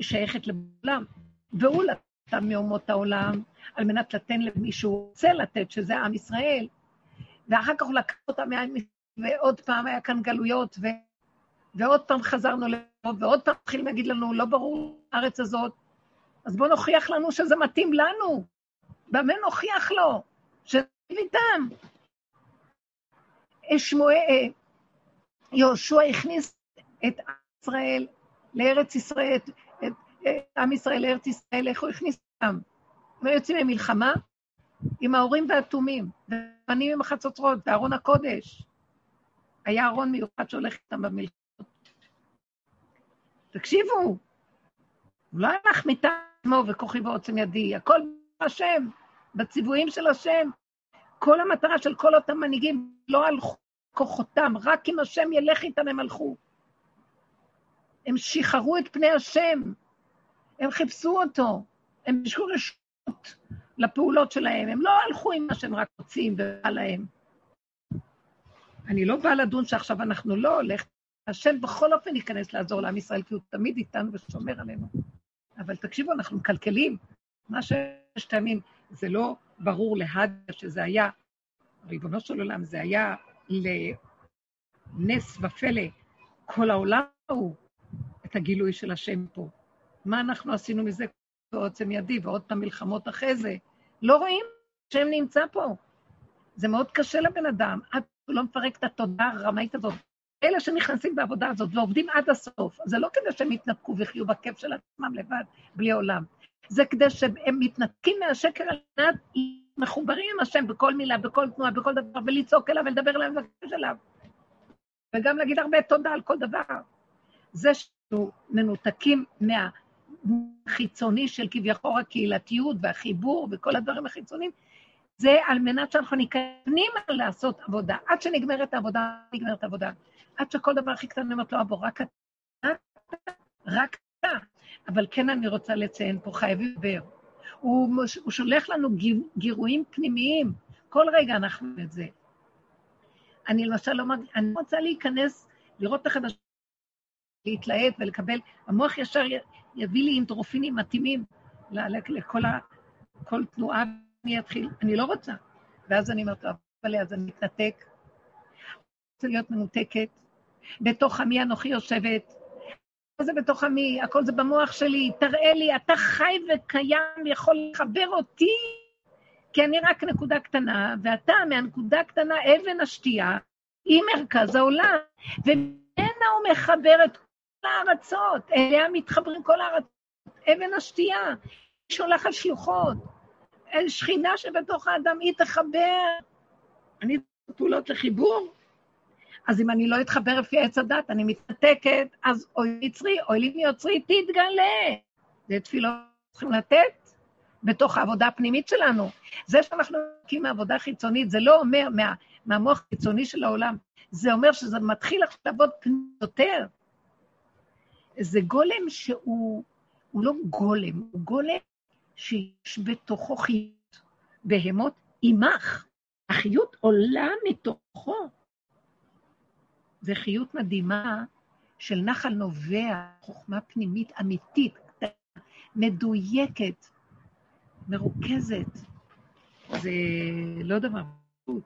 שייכת לכולם, והוא נתן מאומות העולם, על מנת לתת למי שהוא רוצה לתת, שזה עם ישראל, ואחר כך הוא לקח אותם מעם ועוד פעם היה כאן גלויות, ו... ועוד פעם חזרנו לפה, ועוד פעם התחילים להגיד לנו, לא ברור הארץ הזאת, אז בואו נוכיח לנו שזה מתאים לנו. במה נוכיח לו? שזה איתם. שמואל, אה, יהושע הכניס את עם ישראל לארץ ישראל, את, את, את עם ישראל לארץ ישראל, איך הוא הכניס אותם? הם יוצאים למלחמה עם ההורים והתומים, ובנים עם החצוצרות, וארון הקודש. היה ארון מיוחד שהולך איתם במלחמה. תקשיבו, הוא לא הלך מטעמו וכוחי ועוצם ידי, הכל השם, בציוויים של השם. כל המטרה של כל אותם מנהיגים לא הלכו כוחותם, רק אם השם ילך איתם הם הלכו. הם שחררו את פני השם, הם חיפשו אותו, הם ביקשו רשות לפעולות שלהם, הם לא הלכו עם מה שהם רק רוצים ובא להם. אני לא באה לדון שעכשיו אנחנו לא הולך, השם בכל אופן ייכנס לעזור לעם ישראל, כי הוא תמיד איתנו ושומר עלינו. אבל תקשיבו, אנחנו מקלקלים. מה שיש פעמים, זה לא ברור להדיה שזה היה, ריבונו של עולם, זה היה לנס ופלא. כל העולם הוא את הגילוי של השם פה. מה אנחנו עשינו מזה בעוצם ידי, ועוד פעם מלחמות אחרי זה? לא רואים השם נמצא פה. זה מאוד קשה לבן אדם, עד שהוא לא מפרק את התודעה הרמאית הזאת. אלה שנכנסים בעבודה הזאת ועובדים עד הסוף, זה לא כדי שהם יתנתקו ויחיו בכיף של עצמם לבד, בלי עולם. זה כדי שהם מתנתקים מהשקר על מנת מחוברים עם השם בכל מילה, בכל תנועה, בכל דבר, ולצעוק אליו ולדבר אליו ולבקש אליו. וגם להגיד הרבה תודה על כל דבר. זה שאנחנו מנותקים מהחיצוני של כביכול הקהילתיות והחיבור וכל הדברים החיצוניים, זה על מנת שאנחנו ניכנים לעשות עבודה. עד שנגמרת העבודה, נגמרת העבודה. עד שכל דבר הכי קטן, אני אומרת לו, אבו, רק אתה, רק אתה. אבל כן אני רוצה לציין פה, חייבים לדבר. הוא, הוא שולח לנו גירויים פנימיים. כל רגע אנחנו את זה. אני למשל לא מרגישה, אני רוצה להיכנס, לראות את החדשים, להתלהט ולקבל, המוח ישר יביא לי אינטרופינים מתאימים לכל ה, כל תנועה, אני אתחיל, אני לא רוצה. ואז אני אומרת, אבל אז אני מתנתק, רוצה להיות מנותקת, בתוך עמי אנוכי יושבת, הכל זה בתוך עמי, הכל זה במוח שלי, תראה לי, אתה חי וקיים, יכול לחבר אותי, כי אני רק נקודה קטנה, ואתה מהנקודה הקטנה, אבן השתייה, היא מרכז העולם, וממנה הוא מחבר את כל הארצות, אליה מתחברים כל הארצות, אבן השתייה, היא שולחת שלוחות, שכינה שבתוך האדם, היא תחבר. אני פעולות לחיבור, אז אם אני לא אתחבר לפי עץ הדת, אני מתנתקת, אז אוי יצרי, אוי לי מיוצרי, תתגלה. זה תפילות צריכים לתת בתוך העבודה הפנימית שלנו. זה שאנחנו נקים מעבודה חיצונית, זה לא אומר מה, מהמוח החיצוני של העולם, זה אומר שזה מתחיל עכשיו לעבוד יותר. זה גולם שהוא, הוא לא גולם, הוא גולם שיש בתוכו חיות. בהמות עמך. החיות עולה מתוכו. זה חיות מדהימה של נחל נובע, חוכמה פנימית אמיתית, מדויקת, מרוכזת. זה לא דבר פשוט.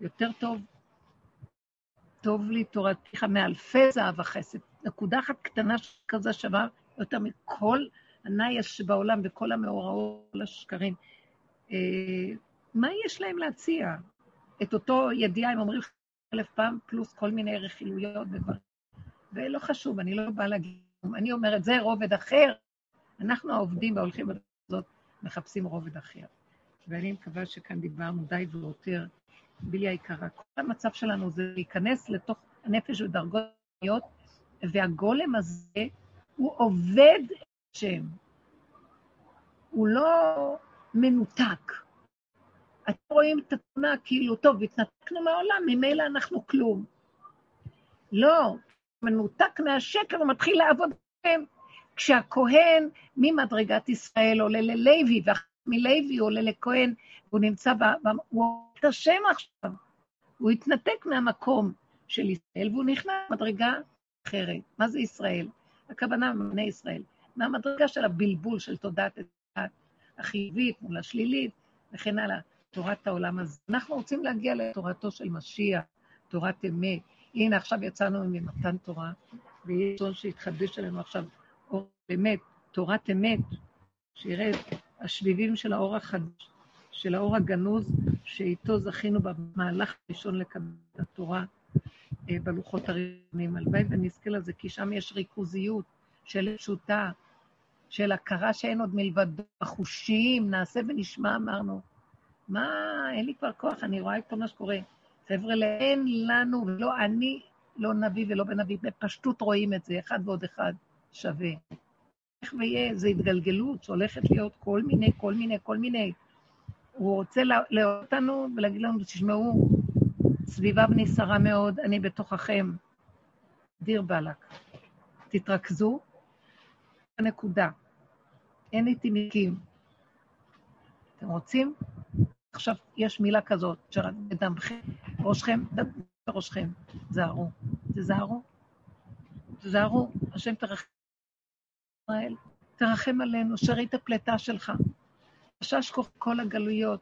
יותר טוב, טוב לי תורתך מאלפי זהב וחסד. נקודה אחת קטנה כזה שווה יותר מכל הנייס שבעולם וכל המאורעות, כל השקרים. אה, מה יש להם להציע? את אותו ידיעה, הם אומרים אלף פעם, פלוס כל מיני רכילויות ודברים. ולא חשוב, אני לא באה להגיד, אני אומרת, זה רובד אחר. אנחנו העובדים וההולכים בזאת מחפשים רובד אחר. ואני מקווה שכאן דיברנו די ויותר. בילי היקרה, כל המצב שלנו זה להיכנס לתוך הנפש ודרגות והגולם הזה, הוא עובד השם. הוא לא מנותק. אתם רואים את התמונה כאילו, טוב, התנתקנו מהעולם, ממילא אנחנו כלום. לא, מנותק מהשקר ומתחיל לעבוד בהם. כשהכהן ממדרגת ישראל עולה ללוי, ומלוי עולה לכהן, והוא נמצא, ב, ב, הוא עולה את השם עכשיו. הוא התנתק מהמקום של ישראל, והוא נכנס למדרגה אחרת. מה זה ישראל? הכוונה בני ישראל. מהמדרגה של הבלבול של תודעת החיובית מול השלילית וכן הלאה, תורת העולם הזה. אנחנו רוצים להגיע לתורתו של משיח, תורת אמת. הנה, עכשיו יצאנו ממתן תורה, ויהיה רצון שיתחדש עלינו עכשיו אור אמת, תורת אמת, שירד השביבים של האור החדש, של האור הגנוז, שאיתו זכינו במהלך הראשון לקבל את התורה אה, בלוחות הראשונים. הלוואי ונזכה לזה, כי שם יש ריכוזיות של פשוטה, של הכרה שאין עוד מלבדו, החושים, נעשה ונשמע, אמרנו. מה, אין לי כבר כוח, אני רואה את כל מה שקורה. חבר'ה, אין לנו, ולא אני, לא נביא ולא בן נביא, בפשטות רואים את זה, אחד ועוד אחד שווה. איך ויהיה, זו התגלגלות שהולכת להיות כל מיני, כל מיני, כל מיני. הוא רוצה לאהוב אותנו ולהגיד לנו, תשמעו, סביבה בני שרה מאוד, אני בתוככם. דיר באלק. תתרכזו, נקודה. אין איתי מיקים. אתם רוצים? עכשיו יש מילה כזאת, שדמכם, ראשכם, בראשכם, זהרו. תזהרו. תזהרו, השם תרחם ישראל, תרחם עלינו, שארית הפלטה שלך. חשש כל הגלויות.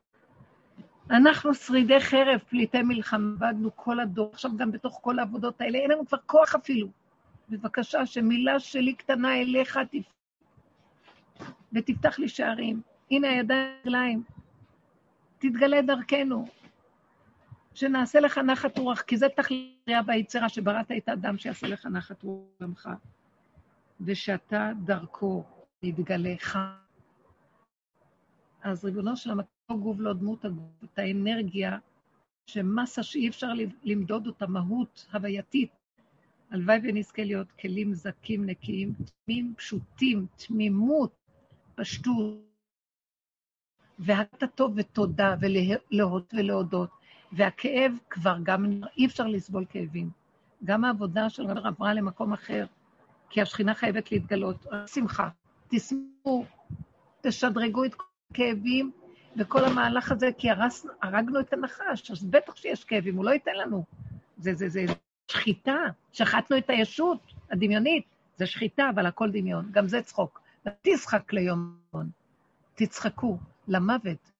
אנחנו שרידי חרב, פליטי מלחמה, עבדנו כל הדור, עכשיו גם בתוך כל העבודות האלה, אין לנו כבר כוח אפילו. בבקשה, שמילה שלי קטנה אליך תפתח, ותפתח לי שערים. הנה הידיים רגליים, תתגלה דרכנו, שנעשה לך נחת רוח, כי זה תכליה והיצירה שבראת את האדם שיעשה לך נחת רוח עמך, ושאתה דרכו יתגלך. אז ריבונו של המקום גוב לא דמות הגוף, את האנרגיה, שמסה שאי אפשר למדוד אותה, מהות הווייתית. הלוואי ונזכה להיות כלים זכים, נקיים, תמים, פשוטים, תמימות, פשטות. והקטע טוב ותודה, ולהודות ולהודות. והכאב כבר גם, אי אפשר לסבול כאבים. גם העבודה של רב עברה למקום אחר, כי השכינה חייבת להתגלות. שמחה, תשמחו, תשדרגו את כל הכאבים וכל המהלך הזה, כי הרס, הרגנו את הנחש, אז בטח שיש כאבים, הוא לא ייתן לנו. זה, זה, זה שחיטה, שחטנו את הישות הדמיונית, זה שחיטה, אבל הכל דמיון, גם זה צחוק. תשחק ליום, תצחקו למוות.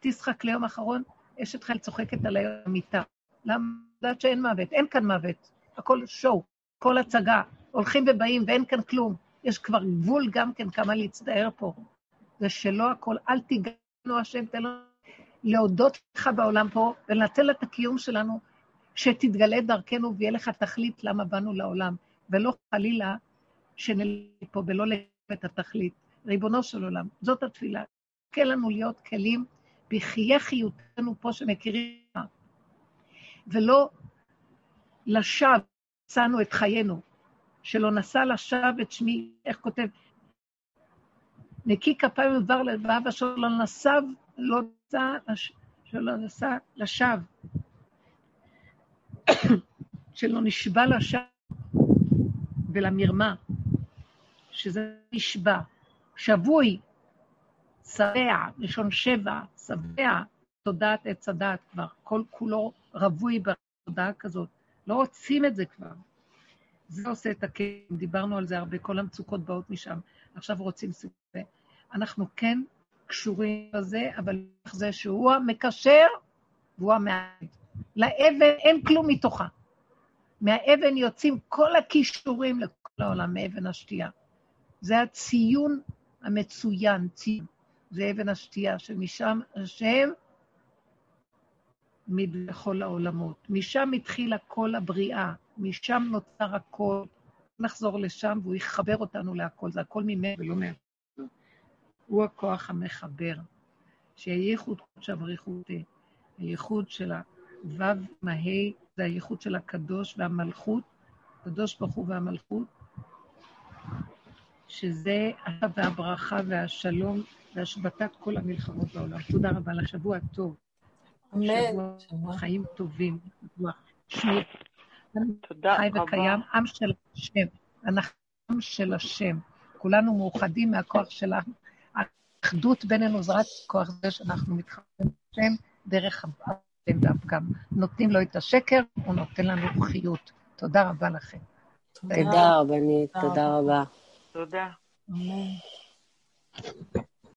תשחק ליום אחרון, אשת חיל צוחקת על המיטה. למה? יודעת שאין מוות, אין כאן מוות. הכל שואו, כל הצגה. הולכים ובאים ואין כאן כלום. יש כבר גבול גם כן כמה להצטער פה. זה שלא הכל, אל תיגענו השם, תן לנו להודות לך בעולם פה ולנצל את הקיום שלנו, שתתגלה דרכנו ויהיה לך תכלית למה באנו לעולם, ולא חלילה שנלך פה ולא לקבל את התכלית. ריבונו של עולם, זאת התפילה. תזכה לנו להיות כלים בחיי חיותנו פה שמכירים, ולא לשווא מצאנו את חיינו, שלא נשא לשווא את שמי, איך כותב? נקי כפיים ודבר לבב, אשר לא לא נשא, שלא נשא לשווא, שלא נשבע לשווא ולמרמה, שזה נשבע, שבוי, שבע, לשון שבע, שבע, תודעת עץ הדעת כבר, כל כולו רווי בתודעה כזאת. לא רוצים את זה כבר. זה עושה את הכאב, דיברנו על זה הרבה, כל המצוקות באות משם. עכשיו רוצים סיפור. אנחנו כן קשורים לזה, אבל זה שהוא המקשר והוא המעט. לאבן אין כלום מתוכה. מהאבן יוצאים כל הכישורים לכל העולם, מאבן השתייה. זה הציון המצוין, ציון. זה אבן השתייה, שמשם השם מבכל העולמות. משם התחילה כל הבריאה, משם נוצר הכל. נחזור לשם והוא יחבר אותנו להכל, זה הכל ממנו ולא מה... הוא הכוח המחבר. שיהיה ייחוד קודש אבריחותי, הייחוד של הוו מהי, זה הייחוד של הקדוש והמלכות, הקדוש ברוך הוא והמלכות, שזה והברכה והשלום והשבתת כל המלחמות בעולם. תודה רבה לך, שבוע טוב. אמן. שבוע חיים טובים. תודה חי רבה. וקיים, עם של השם. אנחנו עם של השם. כולנו מאוחדים מהכוח של האחדות בינינו, זה רק כוח זה שאנחנו מתחברים לשם דרך הבן והפגם. נותנים לו את השקר, הוא נותן לנו חיות. תודה רבה לכם. תודה רבנית, תודה רבה. תודה. אמן.